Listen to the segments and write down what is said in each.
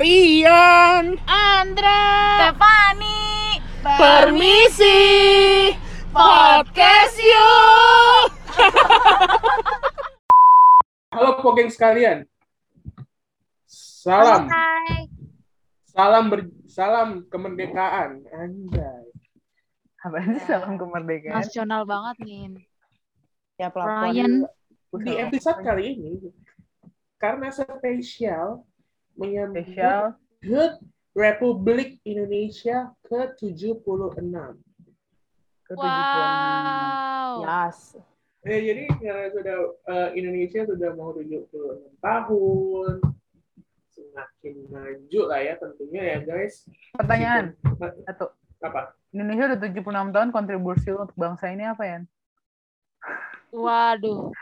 Rian, Andra, Stefani, permisi, podcast yuk. Halo pogeng sekalian. Salam, Hai. salam ber, salam kemerdekaan. Anjay. apa sih salam kemerdekaan? Nasional banget nih. Ya pelapor. Ryan. Di episode kali ini karena spesial menyambut spesial HUT Republik Indonesia ke-76. ke Wow. Yes. Ya, jadi karena sudah eh, Indonesia sudah mau 76 tahun, semakin maju lah ya tentunya ya guys. Pertanyaan satu. Apa? Indonesia udah 76 tahun kontribusi untuk bangsa ini apa ya? Waduh.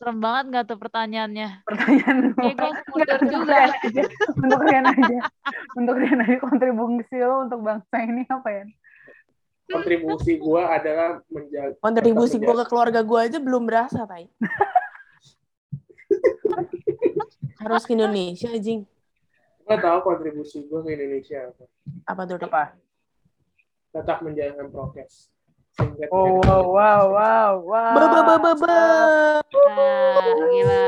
Serem banget nggak tuh pertanyaannya? Pertanyaan. Kayak gue mundur juga. Aja. Untuk Rian aja. Untuk Rian aja kontribusi lu untuk bangsa ini apa ya? Kontribusi gua adalah menjaga kontribusi tetap gue ke keluarga gue aja belum berasa tay harus ke Indonesia jing Gua tahu kontribusi gua ke Indonesia apa. apa tuh? Apa? Tetap menjalankan prokes. Oh, wow, wow, wow, wow. Be- be- be. Ah, gila.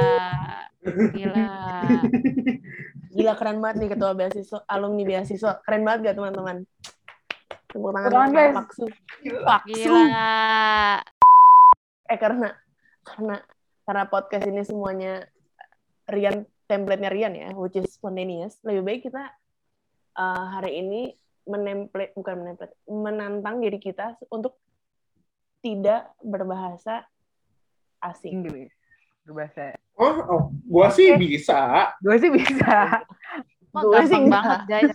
Gila. gila keren banget nih ketua beasiswa alumni beasiswa keren banget gak teman-teman tepuk tangan Tepuk tangan, guys. paksu paksu Gila. eh karena karena karena podcast ini semuanya Rian template-nya Rian ya which is spontaneous lebih baik kita uh, hari ini menemplate bukan menemplate menantang diri kita untuk tidak berbahasa asing Inggris. Berbahasa. Oh, oh, gua sih bisa. Gue sih bisa. Gue sih banget guys.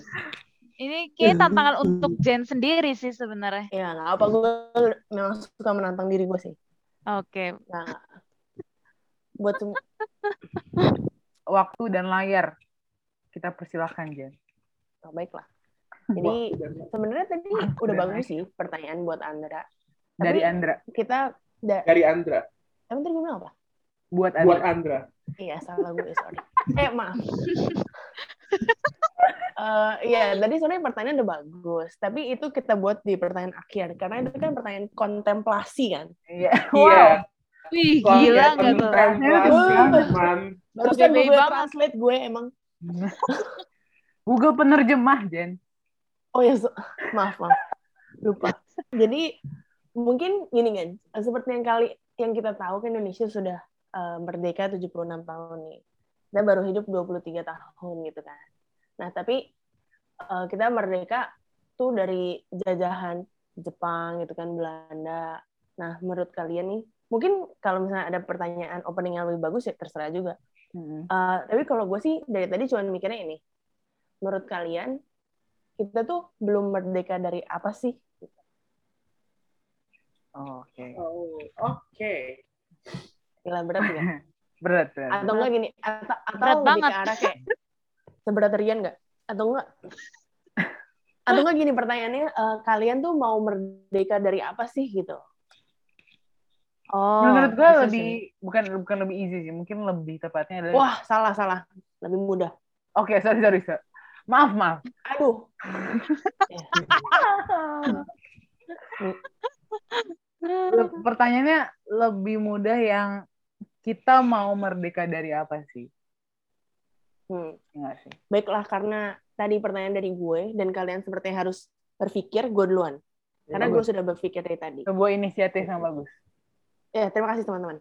Ini kayak tantangan untuk Jen sendiri sih sebenarnya. ya nggak apa gue memang suka menantang diri gue sih Oke. nah buat Waktu dan layar. Kita persilahkan, Jen. oh, baiklah jadi sebenarnya tadi udah Udah bagus sih pertanyaan buat Andra Dari Tapi- Andra. kita da- Dari Andra. emang tadi gue bilang apa Buat Buat Andra. Andra. iya salah gue sorry eh maaf Eh, Iya, tadi sebenarnya pertanyaan udah bagus, tapi itu kita buat di pertanyaan akhir karena itu kan pertanyaan kontemplasi kan. Iya. Iya. Wih, Wah, gila ya, nggak tuh? Barusan Gede Google banget. Translate gue emang. Google penerjemah, Jen. Oh ya, so- maaf maaf, lupa. Jadi mungkin gini kan, seperti yang kali yang kita tahu kan Indonesia sudah eh, merdeka 76 tahun nih. Kita baru hidup 23 tahun gitu kan. Nah, tapi eh, kita merdeka tuh dari jajahan Jepang gitu kan, Belanda. Nah, menurut kalian nih, mungkin kalau misalnya ada pertanyaan opening yang lebih bagus ya terserah juga. Hmm. Eh, tapi kalau gue sih dari tadi cuma mikirnya ini. Menurut kalian kita tuh belum merdeka dari apa sih? Oh, Oke. Oh, oke. Gila berat ya? Berat, berat. Atau enggak gini? Atau, atau Berat lebih banget. ke arah kayak seberat Rian nggak? Atau enggak? Atau enggak gini pertanyaannya eh, kalian tuh mau merdeka dari apa sih gitu? Oh, Menurut gue lebih sih. bukan bukan lebih easy sih, mungkin lebih tepatnya adalah Wah, salah salah. Lebih mudah. Oke, sorry sorry. sorry. Maaf, maaf. Aduh. Le- Pertanyaannya lebih mudah yang kita mau merdeka dari apa sih? Hmm. Enggak sih. Baiklah, karena tadi pertanyaan dari gue dan kalian sepertinya harus berpikir, gue duluan. Karena gue sudah berpikir dari tadi. Sebuah inisiatif yang bagus. Ya, terima kasih teman-teman.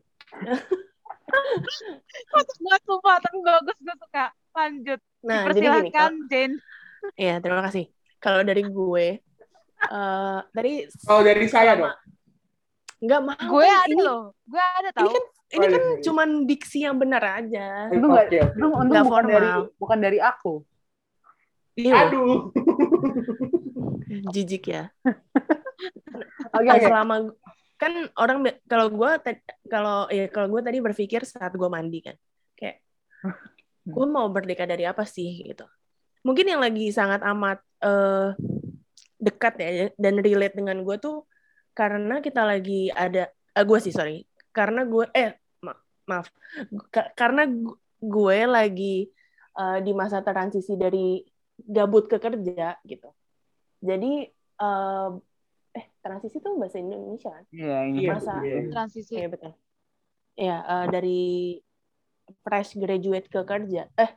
Gue sumpah, tapi bagus gue suka. Lanjut. Nah, jadi gini, Persilahkan, Jen. Iya, terima kasih. Kalau dari gue, eh tadi Oh, dari saya dong. Nggak mau. Gue ada ini, loh. Gue ada Ini tahu. kan, ini Oh, iya, kan iya. cuman diksi yang benar aja. Itu nggak, Oke, oke. itu untung Nggak bukan formal. dari bukan dari aku. Iya, Aduh. jijik ya. Oke, Ah, oke. Selama kan orang kalau gue kalau ya kalau gue tadi berpikir saat gue mandi kan, kayak gue mau merdeka dari apa sih gitu. Mungkin yang lagi sangat amat eh, dekat ya dan relate dengan gue tuh karena kita lagi ada eh, gue sih sorry karena gue eh ma- maaf Ka- karena gu- gue lagi uh, di masa transisi dari gabut ke kerja gitu. Jadi uh, eh transisi itu bahasa Indonesia kan? Iya, ini Iya, Masa iya. Transisi. Iya betul. Iya uh, dari fresh graduate ke kerja. Eh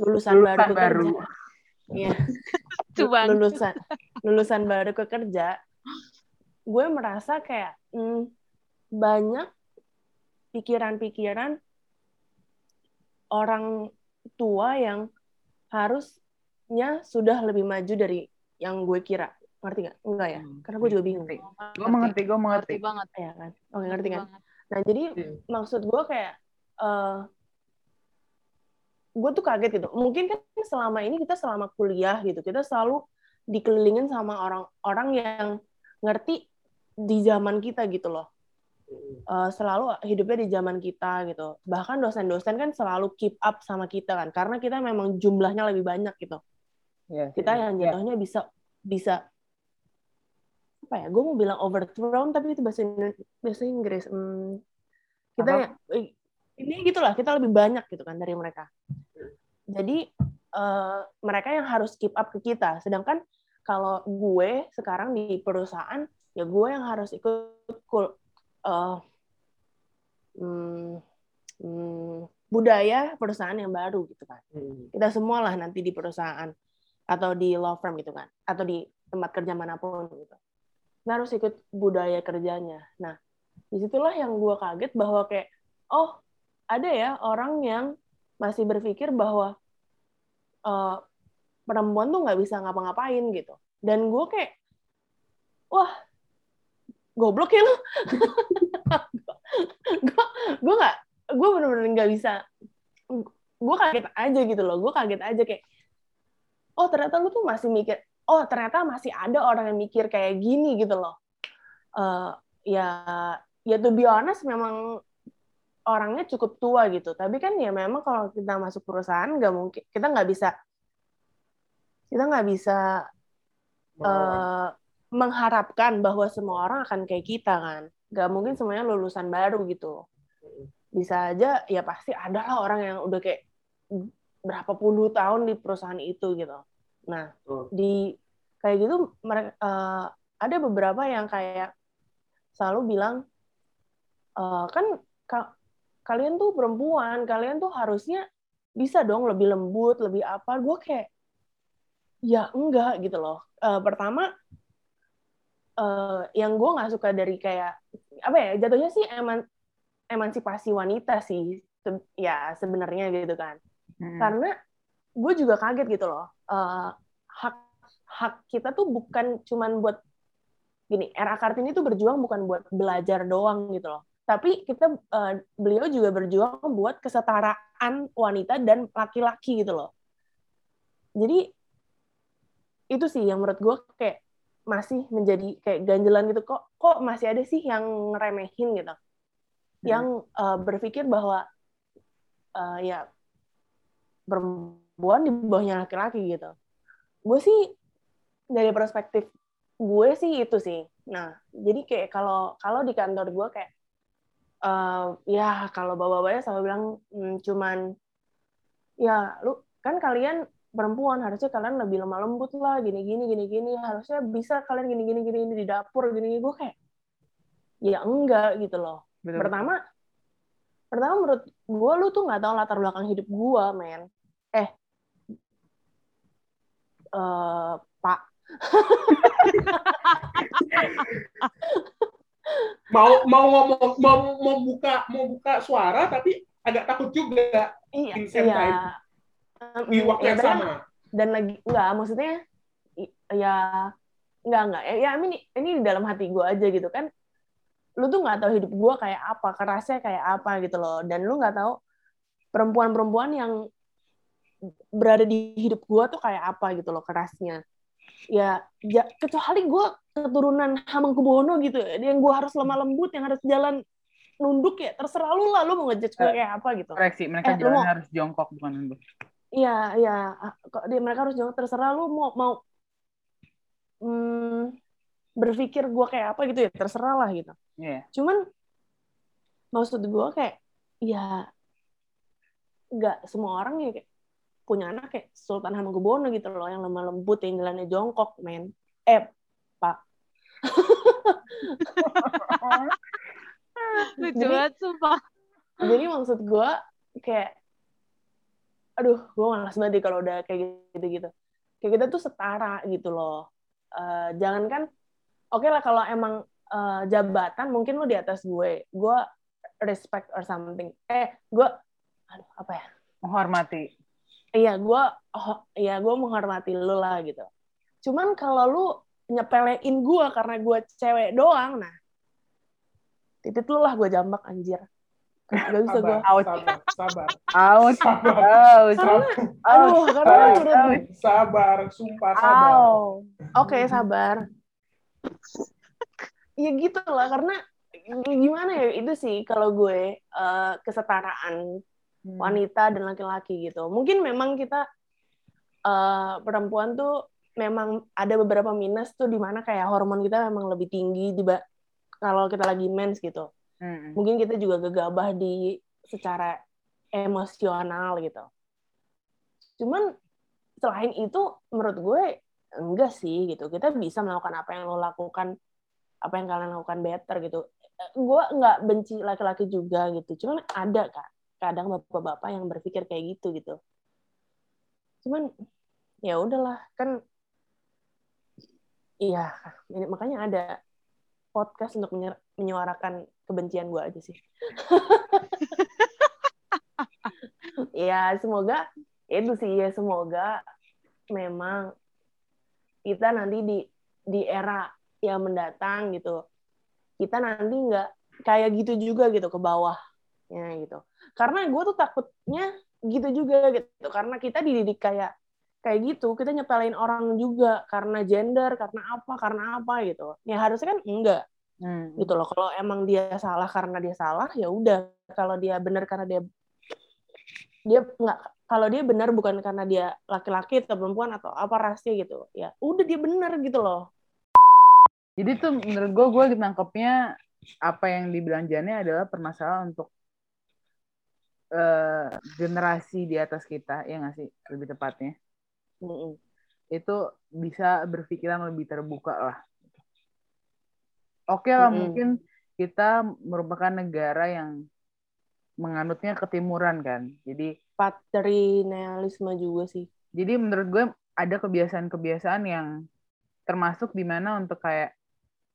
lulusan, lulusan baru ke baru. kerja. Iya. Itu bang. lulusan lulusan baru ke kerja. Gue merasa kayak hmm, banyak pikiran-pikiran orang tua yang harusnya sudah lebih maju dari yang gue kira. Ngerti nggak? Enggak ya? Hmm. Karena gue juga bingung. Gue mengerti, gue mengerti. Ngerti banget. Ya kan? Oke, ngerti kan? banget. Nah, jadi Iya. maksud gue kayak eh gue tuh kaget gitu. Mungkin kan selama ini kita selama kuliah gitu, kita selalu dikelilingin sama orang-orang yang ngerti di zaman kita gitu loh. Eh, selalu hidupnya di zaman kita gitu. Bahkan dosen-dosen kan selalu keep up sama kita kan, karena kita memang jumlahnya lebih banyak gitu. Iya, Kita yang iya. jatuhnya bisa bisa apa ya? Gue mau bilang overthrown tapi itu bahasa bahasa Inggris. Hmm, kita Apa? ya, ini gitulah kita lebih banyak gitu kan dari mereka. Jadi eh, mereka yang harus keep up ke kita. Sedangkan kalau gue sekarang di perusahaan ya gue yang harus ikut kul- eh, hmm, hmm, budaya perusahaan yang baru gitu kan. Hmm. kita semua lah nanti di perusahaan atau di law firm gitu kan atau di tempat kerja mana pun gitu. Kita harus ikut budaya kerjanya. Nah di situlah yang gue kaget bahwa kayak oh ada ya orang yang masih berpikir bahwa eh, perempuan tuh nggak bisa ngapa-ngapain gitu. Dan gue kayak wah goblok ya lu. Gue gue nggak gue bener-bener nggak bisa. Gue kaget aja gitu loh gue kaget aja kayak oh ternyata lu tuh masih mikir oh ternyata masih ada orang yang mikir kayak gini gitu loh. Eh, ya ya to be honest memang orangnya cukup tua gitu. Tapi kan ya memang kalau kita masuk perusahaan nggak mungkin kita nggak bisa kita nggak bisa eh, mengharapkan bahwa semua orang akan kayak kita kan? Nggak mungkin semuanya lulusan baru gitu. Bisa aja ya pasti ada lah orang yang udah kayak berapa puluh tahun di perusahaan itu gitu. Nah di kayak gitu mereka eh, ada beberapa yang kayak selalu bilang eh, kan ka- kalian tuh perempuan kalian tuh harusnya bisa dong lebih lembut lebih apa. Gue kayak ya enggak gitu loh. Eh, pertama eh, yang gue nggak suka dari kayak apa ya jatuhnya sih eman emansipasi wanita sih Se- ya sebenarnya gitu kan. Hmm. karena gue juga kaget gitu loh Eh, hak hak kita tuh bukan cuman buat gini RA Kartini tuh berjuang bukan buat belajar doang gitu loh. Tapi kita eh, beliau juga berjuang buat kesetaraan wanita dan laki-laki gitu loh. Jadi itu sih yang menurut gue kayak masih menjadi kayak ganjelan gitu kok kok masih ada sih yang ngeremehin gitu yang eh, berpikir bahwa eh, ya perempuan di bawahnya laki-laki gitu. Gue sih dari perspektif gue sih itu sih. Nah, jadi kayak kalau kalau di kantor gue kayak eh, ya kalau bawa-bawanya selalu bilang "Hmm, cuman ya lu kan kalian perempuan harusnya kalian lebih lemah lembut lah gini gini gini gini. Harusnya bisa kalian gini gini gini di dapur gini gini. Gue kayak ya enggak gitu loh. Betul. pertama pertama menurut gue lu tuh nggak tahu latar belakang hidup gue men. Eh. Eh pak. Mau mau ngomong mau mau buka mau buka suara tapi agak takut juga. Iya In time. Iya di waktu ya, yang sama. dan lagi enggak maksudnya ya enggak enggak ya, ya ini ini di dalam hati gue aja gitu kan lu tuh nggak tahu hidup gue kayak apa kerasnya kayak apa gitu loh dan lu nggak tahu perempuan-perempuan yang berada di hidup gue tuh kayak apa gitu loh kerasnya ya, ya kecuali gue keturunan Hamengkubuwono gitu ya, yang gue harus lemah lembut yang harus jalan nunduk ya terserah lu lah lu mau ngejudge gue kayak apa gitu Koreksi, mereka Eh, jalan mau- harus jongkok bukan nunduk. Iya, iya. Kok dia mereka harus jawab terserah lu mau mau hmm, berpikir gue kayak apa gitu ya terserah lah gitu. Iya. Cuman maksud gue kayak ya nggak semua orang ya kayak punya anak kayak Sultan Hamengkubuwono gitu loh yang lemah lembut yang jalannya jongkok men eh pak Lucu Jadi- banget sumpah. jadi maksud gue kayak aduh gue malas banget deh kalau udah kayak gitu gitu kayak kita tuh setara gitu loh. Eh, jangan kan oke lah kalau emang eh, jabatan mungkin lu di atas gue gue respect or something. Eh gue aduh apa ya? Menghormati. iya gue oh, iya gue menghormati lu lah gitu. Cuman kalau lu nyepelein gue karena gue cewek doang nah titit lu lah gue jambak anjir gak bisa gue Sabar, Ouch. sabar, sabar, Out. sabar, Out. sabar, aduh karena Ouch. menurut gue sabar, sumpah sabar. Oke, sabar. ya gitu lah, karena gimana ya itu sih kalau gue eh, kesetaraan Hmm. wanita dan laki-laki gitu. Mungkin memang kita eh, perempuan tuh memang ada beberapa minus tuh di mana kayak hormon kita memang lebih tinggi di kalau kita lagi mens gitu. Hmm. Mungkin kita juga gegabah di secara emosional gitu. Cuman selain itu menurut gue enggak sih gitu. Kita bisa melakukan apa yang lo lakukan, apa yang kalian lakukan better gitu. Gue nggak benci laki-laki juga gitu. Cuman ada kan kadang bapak-bapak yang berpikir kayak gitu gitu. Cuman ya udahlah kan iya makanya ada podcast untuk menyuarakan kebencian gue aja sih. ya semoga itu sih ya semoga memang kita nanti di di era yang mendatang gitu kita nanti nggak kayak gitu juga gitu ke bawahnya gitu. Karena gue tuh takutnya gitu juga gitu karena kita dididik kayak kayak gitu kita nyepelin orang juga karena gender karena apa karena apa gitu. Ya harusnya kan enggak Hmm. gitu loh kalau emang dia salah karena dia salah ya udah kalau dia benar karena dia dia nggak kalau dia benar bukan karena dia laki-laki atau perempuan atau apa rasnya gitu ya udah dia benar gitu loh Jadi tuh menurut gue, gue ditangkapnya apa yang dibilang Jane adalah permasalahan untuk eh, generasi di atas kita, ya nggak sih lebih tepatnya. Mm-mm. Itu bisa berpikiran lebih terbuka lah. Oke lah, Mm-mm. mungkin kita merupakan negara yang menganutnya ketimuran kan. Jadi patrinealisme juga sih jadi menurut gue ada kebiasaan-kebiasaan yang termasuk di mana untuk kayak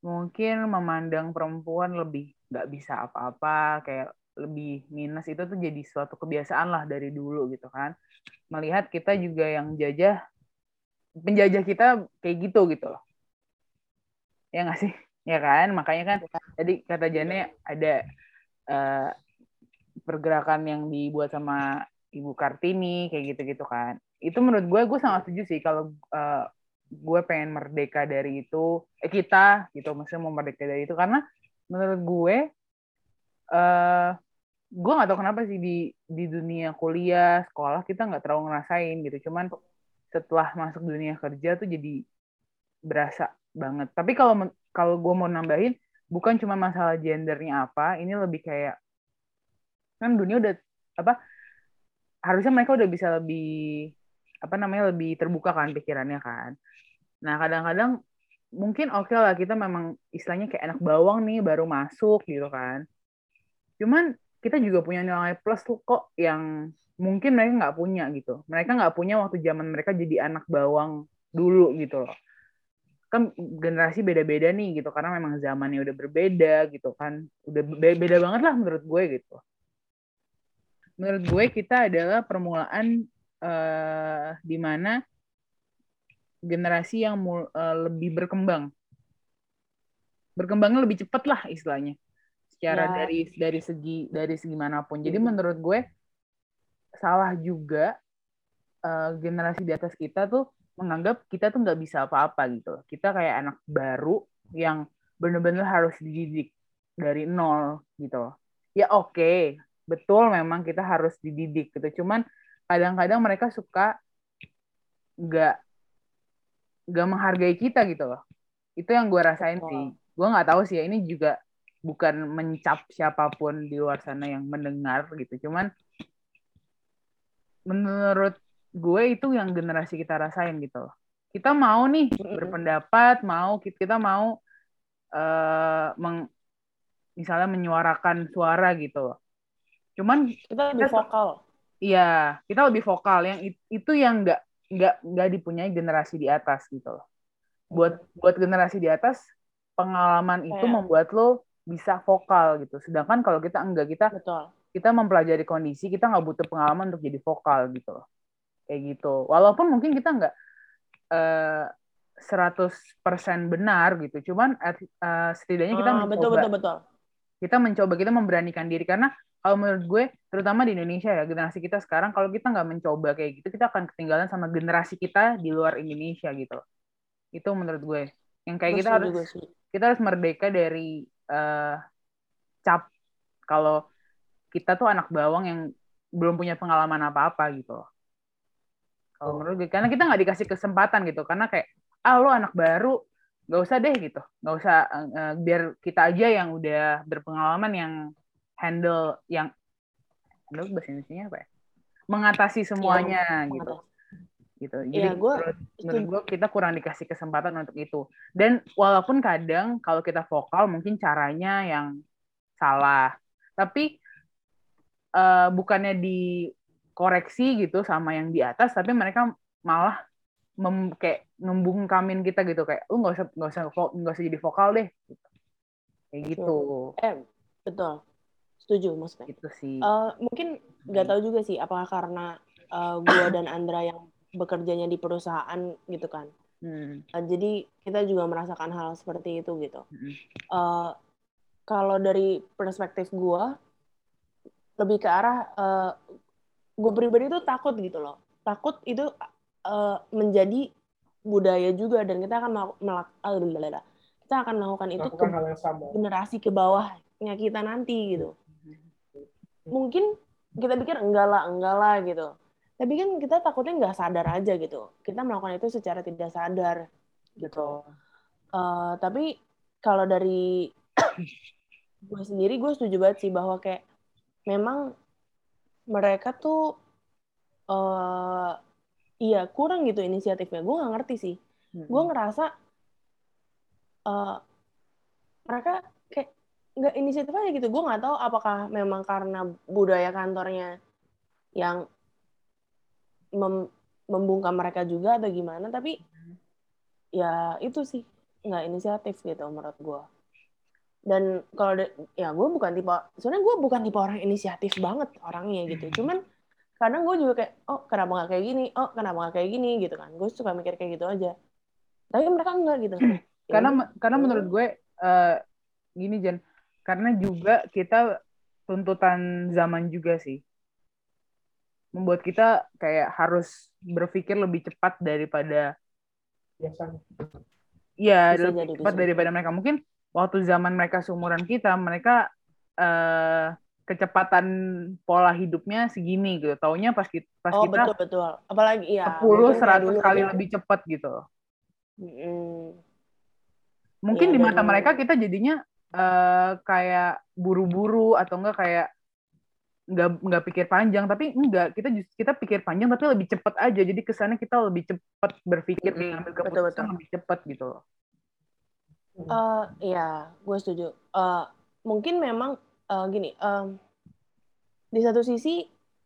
mungkin memandang perempuan lebih nggak bisa apa-apa kayak lebih minus itu tuh jadi suatu kebiasaan lah dari dulu gitu kan melihat kita juga yang jajah penjajah kita kayak gitu gitu loh ya nggak sih ya kan? Makanya kan tadi kata Jane ada eh, pergerakan yang dibuat sama Ibu Kartini kayak gitu-gitu kan. Itu menurut gue gue sangat setuju sih kalau eh, gue pengen merdeka dari itu eh kita gitu. Maksudnya mau merdeka dari itu. Karena menurut gue eh gue nggak tahu kenapa sih di di dunia kuliah sekolah kita nggak terlalu ngerasain gitu. Cuman setelah masuk dunia kerja tuh jadi berasa banget. Tapi kalau kalau gue mau nambahin bukan cuma masalah gendernya apa ini lebih kayak kan dunia udah apa harusnya mereka udah bisa lebih apa namanya lebih terbuka kan pikirannya kan. Nah kadang-kadang mungkin oke lah kita memang istilahnya kayak anak bawang nih baru masuk gitu kan. Cuman kita juga punya nilai plus kok yang mungkin mereka nggak punya gitu. Mereka nggak punya waktu zaman mereka jadi anak bawang dulu gitu loh kan generasi beda-beda nih gitu karena memang zamannya udah berbeda gitu kan. Udah be- beda banget lah menurut gue gitu. Menurut gue kita adalah permulaan eh, di mana generasi yang mul- eh, lebih berkembang. Berkembangnya lebih cepat lah istilahnya secara Ya. dari dari segi dari segi mana pun. Jadi menurut gue salah juga eh, generasi di atas kita tuh menganggap kita tuh nggak bisa apa-apa gitu. Kita kayak anak baru yang bener-bener harus dididik dari nol gitu. Ya oke. Betul memang kita harus dididik gitu. Cuman kadang-kadang mereka suka nggak nggak menghargai kita gitu loh. Itu yang gue rasain Betul. sih gue nggak tahu sih ya ini juga bukan mencap siapa pun di luar sana yang mendengar gitu. Cuman menurut gue itu yang generasi kita rasain gitu loh. Kita mau nih berpendapat, mau kita mau eh meng, misalnya menyuarakan suara gitu loh. Cuman Kita lebih vokal. Iya, kita lebih vokal. Yang it- itu yang nggak nggak nggak dipunyai generasi di atas gitu loh. Buat buat generasi di atas pengalaman itu Kayak- membuat lo bisa vokal gitu. Sedangkan kalau kita enggak kita Betul. kita mempelajari kondisi, kita nggak butuh pengalaman untuk jadi vokal gitu loh. Kayak gitu. Walaupun mungkin kita nggak eh 100% benar gitu. Cuman at- eh, setidaknya kita Ah, mencoba betul betul betul. kita mencoba kita memberanikan diri karena kalau menurut gue terutama di Indonesia ya generasi kita sekarang kalau kita nggak mencoba kayak gitu kita akan ketinggalan sama generasi kita di luar Indonesia gitu itu menurut gue yang kayak kita harus kita harus merdeka dari eh, cap kalau kita tuh anak bawang yang belum punya pengalaman apa-apa gitu loh. Kalau Oh. menurut gue, karena kita nggak dikasih kesempatan gitu, karena kayak ah lo anak baru, nggak usah deh gitu, nggak usah eh, biar kita aja yang udah berpengalaman yang handle yang handle bahasa Indonesia apa ya? Mengatasi semuanya gitu, gitu. Jadi Iya, gue menurut, menurut gue kita kurang dikasih kesempatan untuk itu. Dan walaupun kadang kalau kita vokal mungkin caranya yang salah, tapi eh, bukannya dikoreksi gitu sama yang di atas, tapi mereka malah mem, kayak membungkamin kita gitu kayak lu nggak usah nggak usah nggak usah jadi vokal deh, gitu. kayak gitu, eh betul. Setuju maksudnya. gitu sih. Eh, mungkin nggak tahu juga sih apakah karena eh, gua dan Andra yang bekerjanya di perusahaan gitu kan. Hmm. Eh, jadi kita juga merasakan hal seperti itu gitu. Mm-mm. Eh, kalau dari perspektif gua lebih ke arah eh, gue pribadi tuh takut gitu loh. Takut itu eh, menjadi budaya juga dan kita akan melak- melak- eh, kita akan melakukan itu ke Melakukan generasi ke bawahnya kita nanti gitu. Mungkin kita pikir enggak lah, enggak lah gitu. Tapi kan kita takutnya nggak sadar aja gitu. Kita melakukan itu secara tidak sadar gitu. Eh, tapi kalau dari gue sendiri gue setuju banget sih bahwa kayak memang mereka tuh eh iya kurang gitu inisiatifnya. Gue nggak ngerti sih. Gue ngerasa eh mereka kayak nggak inisiatif aja gitu. Gue nggak tahu apakah memang karena budaya kantornya yang mem- membungkam mereka juga atau gimana. Tapi ya itu sih nggak inisiatif gitu menurut gue. Dan kalau de- ya gue bukan tipe sebenarnya gue bukan tipe orang inisiatif banget orangnya gitu. Cuman kadang gue juga kayak oh kenapa nggak kayak gini, oh kenapa nggak kayak gini gitu kan. Gue suka mikir kayak gitu aja. Tapi mereka enggak gitu. Ya karena udah. karena menurut gue eh, gini Jan karena juga kita tuntutan zaman juga sih membuat kita kayak harus berpikir lebih cepat daripada Biasanya. ya Bisa lebih jadi, cepat bisa. daripada mereka mungkin waktu zaman mereka seumuran kita mereka eh, kecepatan pola hidupnya segini gitu taunya pas kita pas oh kita betul betul. Apalagi ya 10 mungkin kayak 100 dulu kali gitu. lebih cepat gitu Mm-mm. mungkin Iya, di mata dari- mereka kita jadinya eh, kayak buru-buru atau enggak kayak nggak nggak pikir panjang tapi enggak kita just, kita pikir panjang tapi lebih cepat aja jadi kesannya kita lebih cepat berpikir mengambil betul, keputusan betul. lebih cepat gitu loh Eh, iya, gue setuju. Eh, mungkin memang eh, gini, em, di satu sisi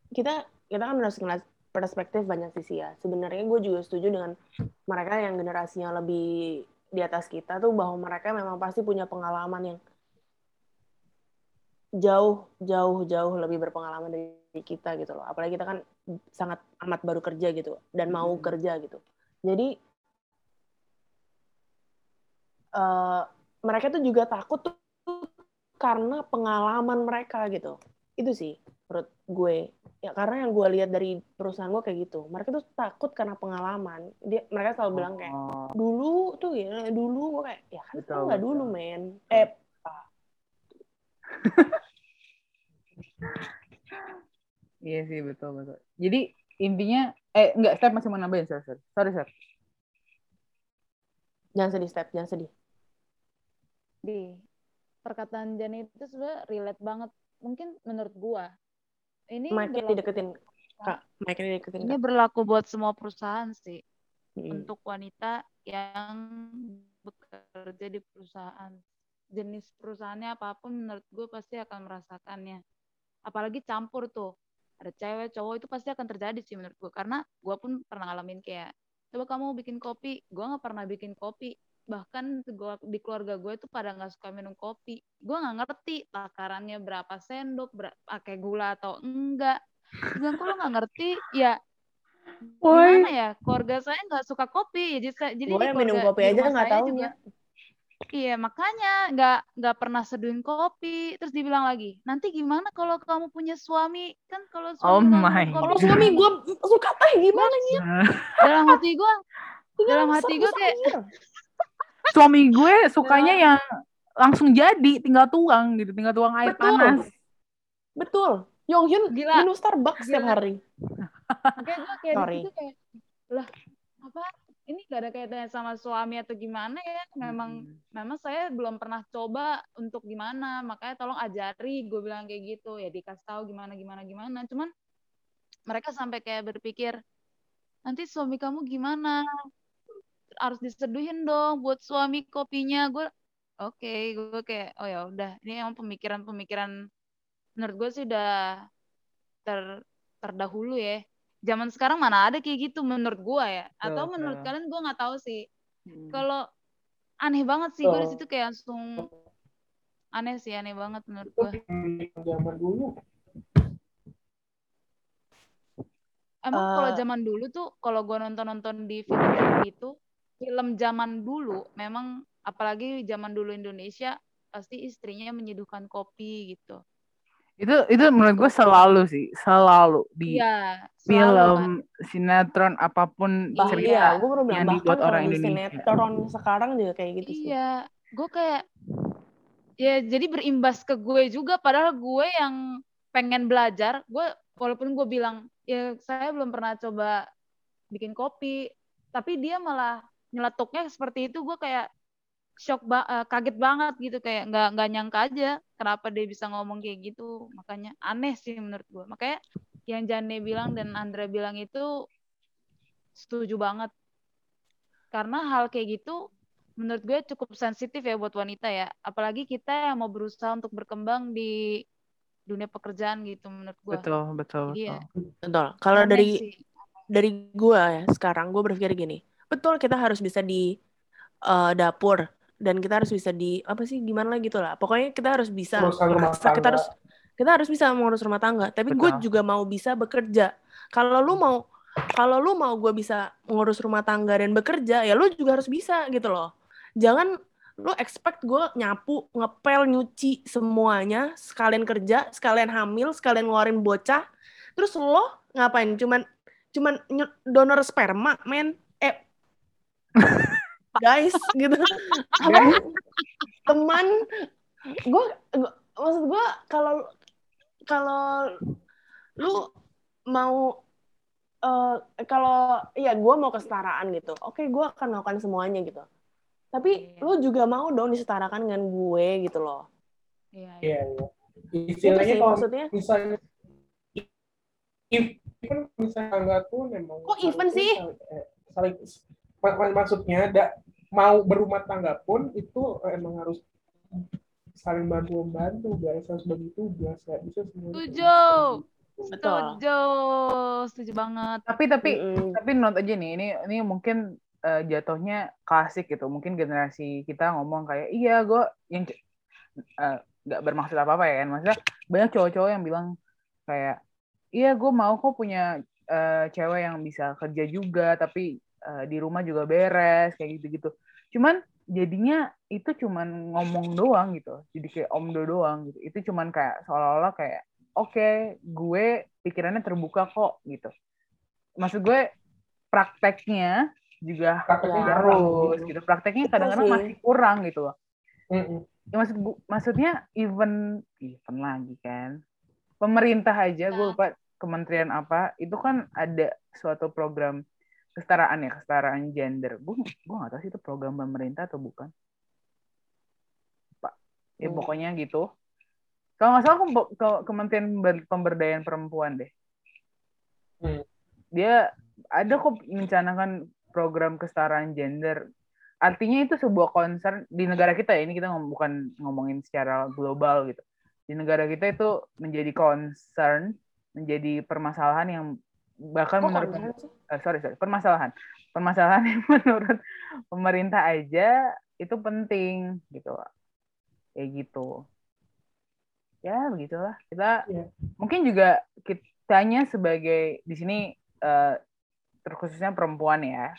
kita kita kan harus ngeliat perspektif banyak sisi ya. Sebenarnya gue juga setuju dengan mereka yang generasinya lebih di atas kita tuh bahwa mereka memang pasti punya pengalaman yang jauh jauh jauh lebih berpengalaman dari kita gitu loh. Apalagi kita kan sangat amat baru kerja gitu dan mau Mhm. kerja gitu. Jadi eh, mereka tuh juga takut tuh karena pengalaman mereka gitu. Itu sih menurut gue. Ya karena yang gue lihat dari perusahaan gue kayak gitu. Mereka tuh takut karena pengalaman. Dia mereka selalu bilang kayak Oh, dulu tuh ya dulu gue kayak ya kan Betul, itu nggak dulu men. Eh iya sih betul betul jadi intinya eh enggak step masih mau nambahin sorry sorry sorry Seth. jangan sedih step jangan sedih. Di perkataan Jani itu sebenarnya relate banget mungkin menurut gua ini Makin berlaku- dideketin. Kak, mic-nya diikutin, Ini Kak. berlaku buat semua perusahaan sih. Hmm. Untuk wanita yang bekerja di perusahaan. Jenis perusahaannya apa pun menurut gue pasti akan merasakannya. Apalagi campur tuh. Ada cewek, cowok itu pasti akan terjadi sih menurut gue. Karena gue pun pernah ngalamin kayak, coba kamu bikin kopi. Gue nggak pernah bikin kopi. Bahkan gua, di keluarga gue itu pada nggak suka minum kopi. Gue nggak ngerti takarannya berapa sendok, ber- pakai gula atau enggak. Bilang, kok lo nggak ngerti? Ya Woi. gimana ya keluarga saya nggak suka kopi jadi saya jadi Gue di yang minum keluarga- kopi aja nggak saya tahu juga iya makanya nggak nggak pernah seduhin kopi terus dibilang lagi nanti gimana kalau kamu punya suami kan kalau Oh suami kamu my Kalau suami gue suka teh gimana nih? dalam hati gue dalam hati gue kayak. Suami gue sukanya yang langsung jadi, tinggal tuang gitu, tinggal tuang air Betul. panas. Betul. Yonghyun Gila. minum Starbucks setiap hari. makanya gue kayak Sorry. situ kayak lah apa ini gak ada kaitannya sama suami atau gimana ya memang memang saya belum pernah coba untuk gimana makanya tolong ajari gue bilang kayak gitu ya dikasih tahu gimana gimana gimana cuman mereka sampai kayak berpikir nanti suami kamu gimana harus diseduhin dong buat suami kopinya. Gue oke. Gue kayak oh ya udah. Ini emang pemikiran-pemikiran menurut gue sih udah ter terdahulu ya. Zaman sekarang mana ada kayak gitu menurut gue ya? Atau menurut kalian gue nggak tahu sih. Hmm. kalau aneh banget sih gue di Oh. situ kayak langsung aneh sih aneh banget menurut gue zaman dulu. Emang kalau Eh. zaman dulu tuh kalau gue nonton nonton di film itu film zaman dulu memang apalagi zaman dulu Indonesia pasti istrinya menyeduhkan kopi gitu Itu itu menurut gue selalu sih, selalu di iya selalu kan. film, sinetron apa pun Bah- cerita. Iya, gue baru yang dibuat orang di Indonesia. sinetron sekarang juga kayak gitu sih. Iya, gue kayak ya jadi berimbas ke gue juga padahal gue yang pengen belajar, gue walaupun gue bilang ya saya belum pernah coba bikin kopi, tapi dia malah nyeletuknya seperti itu, gue kayak shock ba eh, kaget banget gitu kayak nggak nggak nyangka aja kenapa dia bisa ngomong kayak gitu, makanya aneh sih menurut gue. Makanya yang Jane bilang dan Andra bilang itu setuju banget karena hal kayak gitu menurut gue cukup sensitif ya buat wanita ya apalagi kita yang mau berusaha untuk berkembang di dunia pekerjaan gitu menurut gue Betul, betul, Jadi ya, betul. Betul. Kalau dari sih. dari gue ya sekarang gue berpikir gini, betul kita harus bisa di eh, dapur dan kita harus bisa di apa sih gimana lah gitu lah. Pokoknya kita harus bisa kita harus kita harus bisa mengurus rumah tangga. Tapi gue juga mau bisa bekerja. Kalau lu mau kalau lu mau gue bisa mengurus rumah tangga dan bekerja, ya lu juga harus bisa gitu loh. Jangan lu expect gue nyapu, ngepel, nyuci semuanya, sekalian kerja, sekalian hamil, sekalian ngeluarin bocah. Terus lo ngapain? Cuman cuman donor sperma, men. Guys gitu. Apa teman gue maksud gue kalau kalau lu mau eh kalau ya gue mau kesetaraan gitu oke gue akan melakukan semuanya gitu tapi Iya. lu juga mau dong disetarakan dengan gue gitu loh Iya, iya. Iya, iya. itu Istilahnya sih kalau maksudnya misalnya even misalnya nggak tuh memang Kok even sih? saling- eh, saling maksudnya da, mau berumah tangga pun itu emang harus saling bantu membantu guys harus bagi tugas nggak bisa semuanya Setuju. Betul. Setuju, setuju banget. Tapi tapi Mm-mm. tapi note aja nih, ini ini mungkin eh, jatuhnya klasik gitu. Mungkin generasi kita ngomong kayak iya gue yang eh, nggak bermaksud apa apa ya kan. Maksudnya banyak cowok-cowok yang bilang kayak iya gue mau kok punya eh, cewek yang bisa kerja juga tapi eh, di rumah juga beres kayak gitu-gitu. Cuman jadinya itu cuman ngomong doang gitu. Jadi kayak omdo doang gitu. Itu cuman kayak seolah-olah kayak oke gue pikirannya terbuka kok gitu. Maksud gue prakteknya juga Prakteknya harus gitu. gitu. Prakteknya kadang-kadang sih. masih kurang gitu loh. Ya, maksud maksudnya even even lagi kan. Pemerintah aja gue Nah. lupa kementerian apa itu kan ada suatu program kesetaraan ya kesetaraan gender. Gue gue nggak tahu sih itu program pemerintah atau bukan. Pak, ya Hmm. pokoknya gitu. Kalau nggak salah ke, ke Kementerian Pember- Pemberdayaan Perempuan deh. Hmm. Dia ada kok mencanangkan program kesetaraan gender. Artinya itu sebuah concern di negara kita ya. Ini kita ngom- bukan ngomongin secara global gitu. Di negara kita itu menjadi concern, menjadi permasalahan yang bahkan Kok menurut eh, sorry sorry. Permasalahan. Permasalahan yang menurut pemerintah aja itu penting gitu. Kayak gitu. Ya begitulah. Kita Iya. mungkin juga kitanya sebagai di sini eh, terkhususnya perempuan ya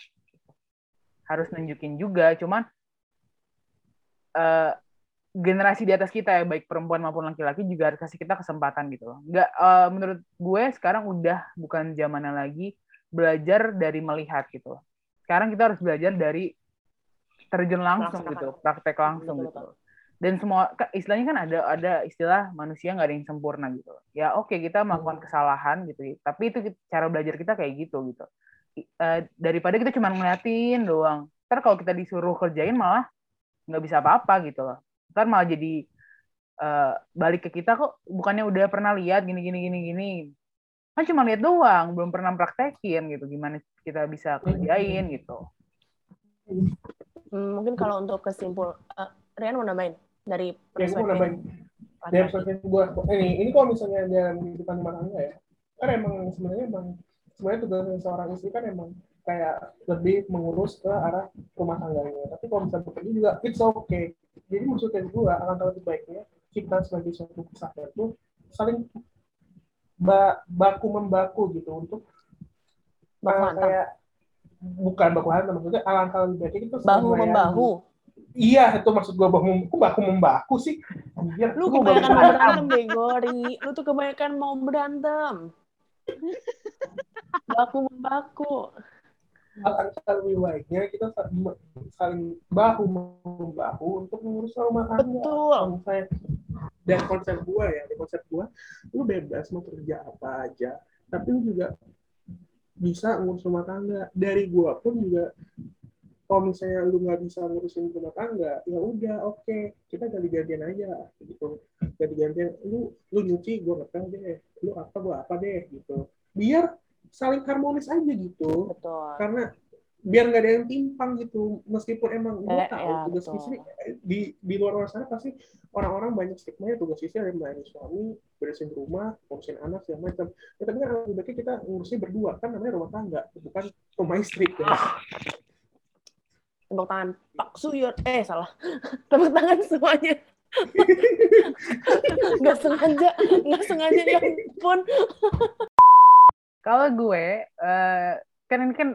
harus nunjukin juga. Cuman eh, generasi di atas kita ya baik perempuan maupun laki-laki juga harus kasih kita kesempatan gitu loh. Nggak eh, menurut gue sekarang udah bukan zamannya lagi belajar dari melihat gitu loh. Sekarang kita harus belajar dari terjun langsung gitu praktek langsung Betul, gitu betul. dan semua istilahnya kan ada ada istilah manusia nggak ada yang sempurna gitu ya oke kita melakukan kesalahan gitu ya. tapi itu cara belajar kita kayak gitu gitu. Eh, daripada kita cuma ngeliatin doang. Ntar kalau kita disuruh kerjain malah nggak bisa apa-apa gitu loh ntar malah jadi eh, balik ke kita kok bukannya udah pernah lihat gini gini gini gini kan cuma lihat doang belum pernah praktekin gitu gimana kita bisa kerjain gitu Hmm, mungkin kalau untuk kesimpul, eh, Rian mau nambahin dari Ya, perspektif nambahin. Dari perspektif gue, ini, ini kalau misalnya dalam kehidupan rumah tangga ya, kan emang sebenarnya emang sebenarnya tugasnya seorang istri kan emang kayak lebih mengurus ke arah rumah tangganya. Tapi kalau misalnya bekerja juga, it's okay. Jadi maksudnya gue, alangkah lebih baiknya kita sebagai suatu kesatuan itu saling ba- baku membaku gitu untuk hantam. kayak bukan baku hantam maksudnya alangkah lebih baiknya kita Bahu membahu. Iya, itu maksud gue bahu kok baku membaku sih. Anjir, Lu kebanyakan mau berantem, Begori. Lu tuh kebanyakan mau berantem. Baku membaku. Alangkah lebih baiknya kita saling, bahu membahu untuk mengurus rumah tangga. Betul. Misalnya dan konsep gua ya, di konsep gua, lu bebas mau kerja apa aja, tapi lu juga bisa ngurus rumah tangga. Dari gua pun juga kalau misalnya lu nggak bisa ngurusin rumah tangga, ya udah oke, kita ganti-gantian aja gitu. Ganti-gantian, lu lu nyuci, gua ngepel deh, lu apa gua apa deh gitu. Biar saling harmonis aja gitu Betul. karena biar nggak ada yang timpang gitu meskipun emang gue Eh, tahu ya, tugas betul. istri di di luar luar sana pasti orang-orang banyak stigma ya tugas istri adalah melayani suami beresin rumah ngurusin anak segala macam ya, tapi kan lebih baiknya kita ngurusnya berdua kan namanya rumah tangga bukan rumah istri guys Tepuk tangan Pak Suyot. Eh, salah. Tepuk tangan semuanya. Nggak sengaja. Nggak sengaja. Ya ampun. Kalau gue, eh, kan ini kan